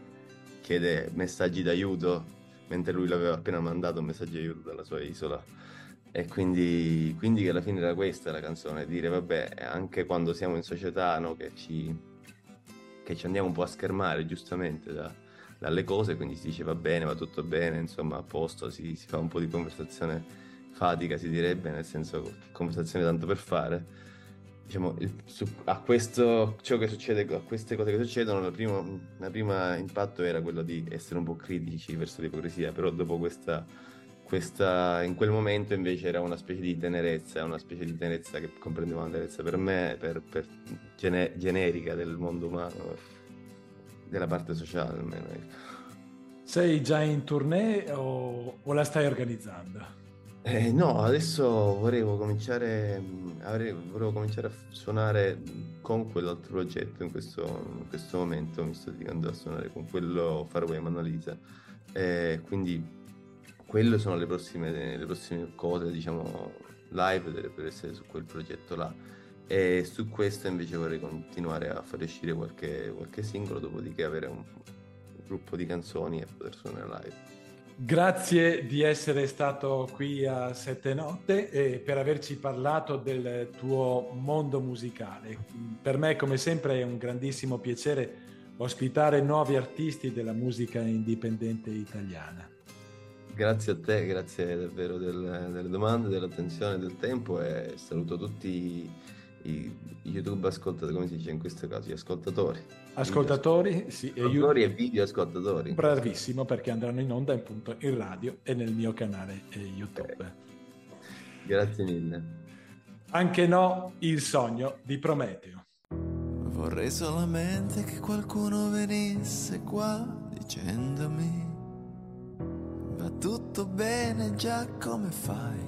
chiede messaggi d'aiuto mentre lui l'aveva appena mandato un messaggio di aiuto dalla sua isola e quindi, quindi alla fine era questa la canzone dire vabbè anche quando siamo in società no, che ci che ci andiamo un po' a schermare giustamente da, dalle cose, quindi si dice va bene, va tutto bene, insomma a posto, si, si fa un po' di conversazione fatica si direbbe, nel senso conversazione tanto per fare. Diciamo, il, su, a questo, ciò che succede, a queste cose che succedono, il primo, il primo impatto era quello di essere un po' critici verso l'ipocrisia, però dopo questa questa, in quel momento invece era una specie di tenerezza, una specie di tenerezza che comprendeva una tenerezza per me, per, per gene, generica del mondo umano, della parte sociale almeno. Ecco. Sei già in tournée o, o la stai organizzando? Eh, no, adesso volevo cominciare, avrei, volevo cominciare a suonare con quell'altro progetto in questo, in questo momento, mi sto dedicando a suonare con quello Faraway Manalisa, eh, quindi quelle sono le prossime, le prossime cose, diciamo, live dovrebbero essere su quel progetto là. E su questo invece vorrei continuare a fare uscire qualche, qualche singolo, dopodiché avere un gruppo di canzoni e poter suonare live. Grazie di essere stato qui a Sette Notte e per averci parlato del tuo mondo musicale. Per me, come sempre, è un grandissimo piacere ospitare nuovi artisti della musica indipendente italiana grazie a te, grazie davvero del, delle domande, dell'attenzione, del tempo e saluto tutti i, i YouTube ascoltatori, come si dice in questo caso, gli ascoltatori. Ascoltatori, sì, ascoltatori e, video ascoltatori. Bravissimo perché andranno in onda appunto in radio e nel mio canale eh, YouTube. Okay. Grazie mille. Anche no, il sogno di Prometeo. Vorrei solamente che qualcuno venisse qua dicendomi Va tutto bene già come fai.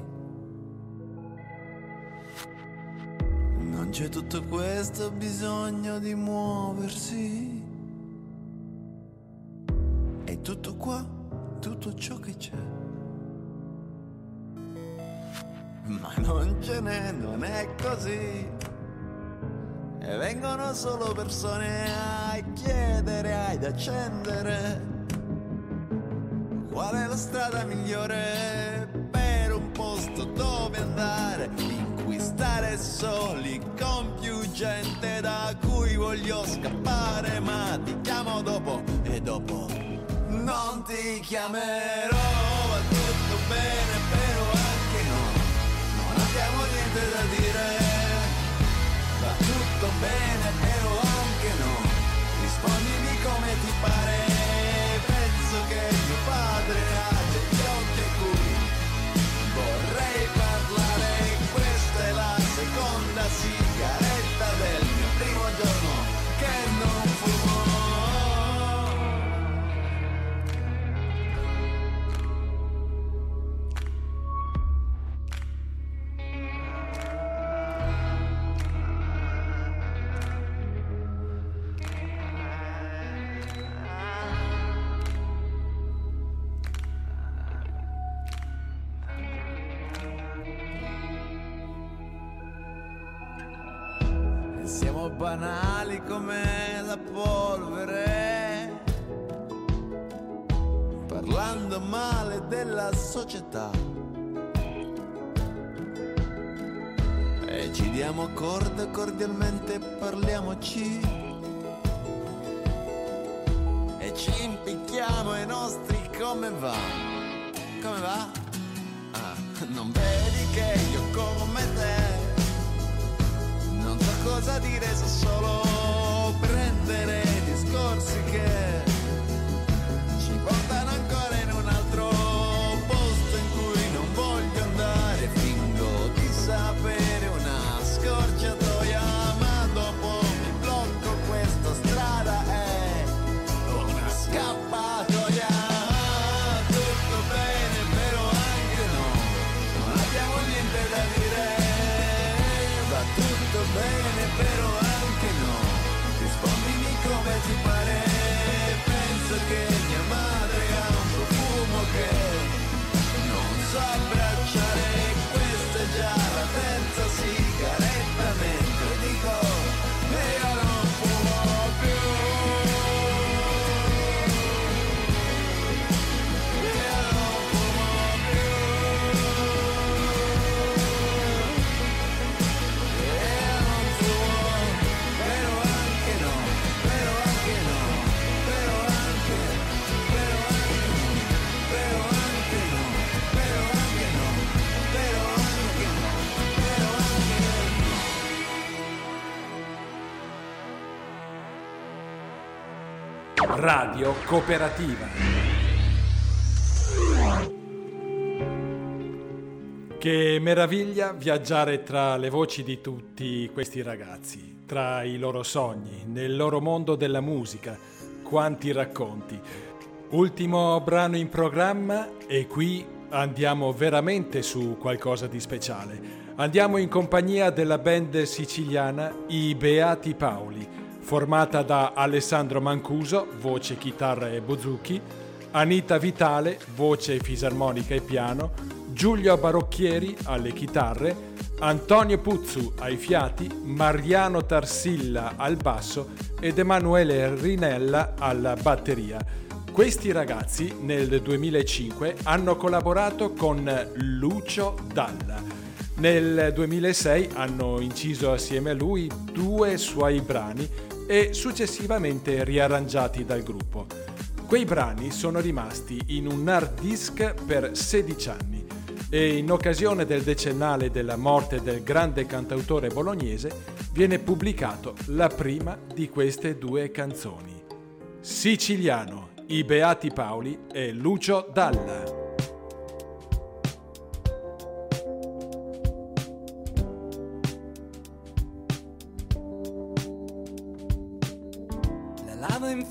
Non c'è tutto questo bisogno di muoversi. È tutto qua, tutto ciò che c'è. Ma non ce n'è, non è così. E vengono solo persone a chiedere, ad accendere Qual è la strada migliore per un posto dove soli con più gente da cui voglio scappare, ma ti chiamo dopo e dopo non ti chiamerò. Va tutto bene, però anche no, non abbiamo niente da dire. Va tutto bene, però anche no, rispondimi come ti pare come la polvere, parlando male della società. E ci diamo corda cordialmente, parliamoci. E ci impicchiamo ai nostri come va. Come va? Ah, non vedi che io come te non so cosa dire, so solo Radio Cooperativa. Che meraviglia viaggiare tra le voci di tutti questi ragazzi, tra i loro sogni, nel loro mondo della musica. Quanti racconti. Ultimo brano in programma e qui andiamo veramente su qualcosa di speciale. Andiamo in compagnia della band siciliana I Beati Paoli, formata da Alessandro Mancuso, voce, chitarra e bozucchi, Anita Vitale, voce fisarmonica e piano, Giulio Barocchieri alle chitarre, Antonio Puzzu ai fiati, Mariano Tarsilla al basso ed Emanuele Rinella alla batteria. Questi ragazzi nel 2005 hanno collaborato con Lucio Dalla. Nel 2006 hanno inciso assieme a lui due suoi brani e successivamente riarrangiati dal gruppo. Quei brani sono rimasti in un hard disk per 16 anni e in occasione del decennale della morte del grande cantautore bolognese viene pubblicato la prima di queste due canzoni. Siciliano, i Beati Paoli e Lucio Dalla.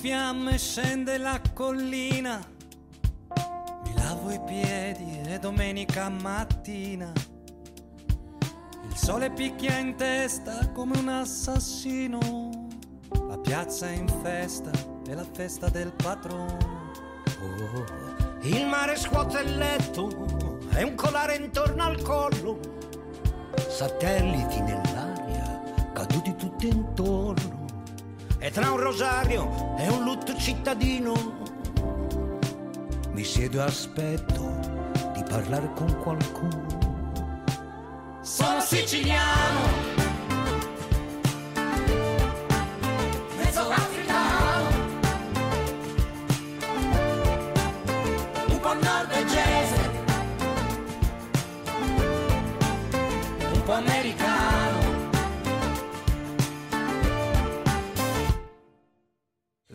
Fiamme scende la collina. Mi lavo i piedi e domenica mattina. Il sole picchia in testa come un assassino. La piazza è in festa, è la festa del patrono. Oh, il mare scuote il letto, è un colare intorno al collo. Satelliti nell'aria, caduti tutti intorno. E tra un rosario e un lutto cittadino mi siedo e aspetto di parlare con qualcuno. Sono siciliano,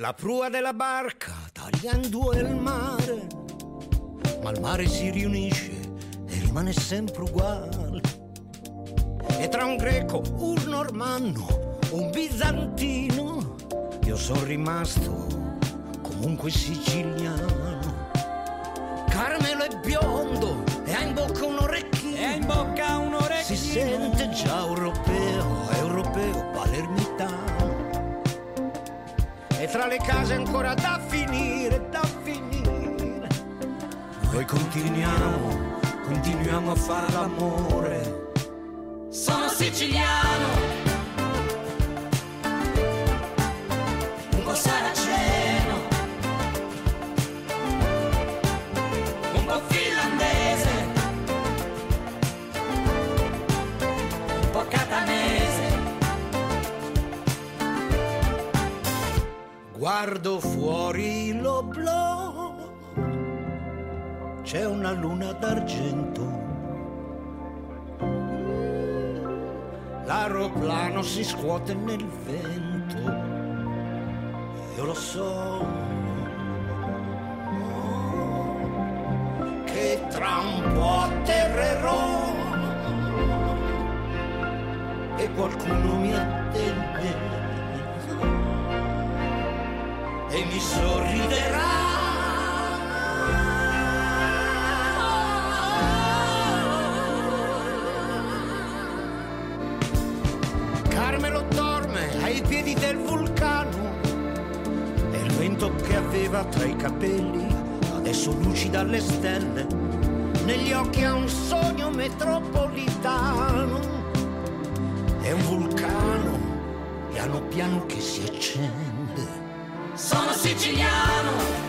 La prua della barca taglia in due il mare, ma il mare si riunisce e rimane sempre uguale. E tra un greco, un normanno, un bizantino, io sono rimasto comunque siciliano. Carmelo è biondo e ha in bocca un orecchino. E ha in bocca un orecchino. Si sente già europeo, tra le case ancora da finire, da finire. Noi continuiamo, continuiamo a fare l'amore. Sono siciliano. Guardo fuori l'oblò, c'è una luna d'argento. L'aeroplano si scuote nel vento, io lo so. Che tra un po' atterrerò e qualcuno mi attende e mi sorriderà. Carmelo dorme ai piedi del vulcano e il vento che aveva tra i capelli adesso lucida alle stelle negli occhi ha un sogno metropolitano è un vulcano piano piano che si accende sono siciliano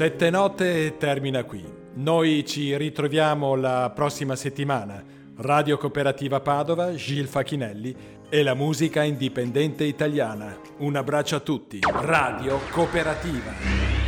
Sette note termina qui. Noi ci ritroviamo la prossima settimana. Radio Cooperativa Padova, Gil Facchinelli e la musica indipendente italiana. Un abbraccio a tutti. Radio Cooperativa.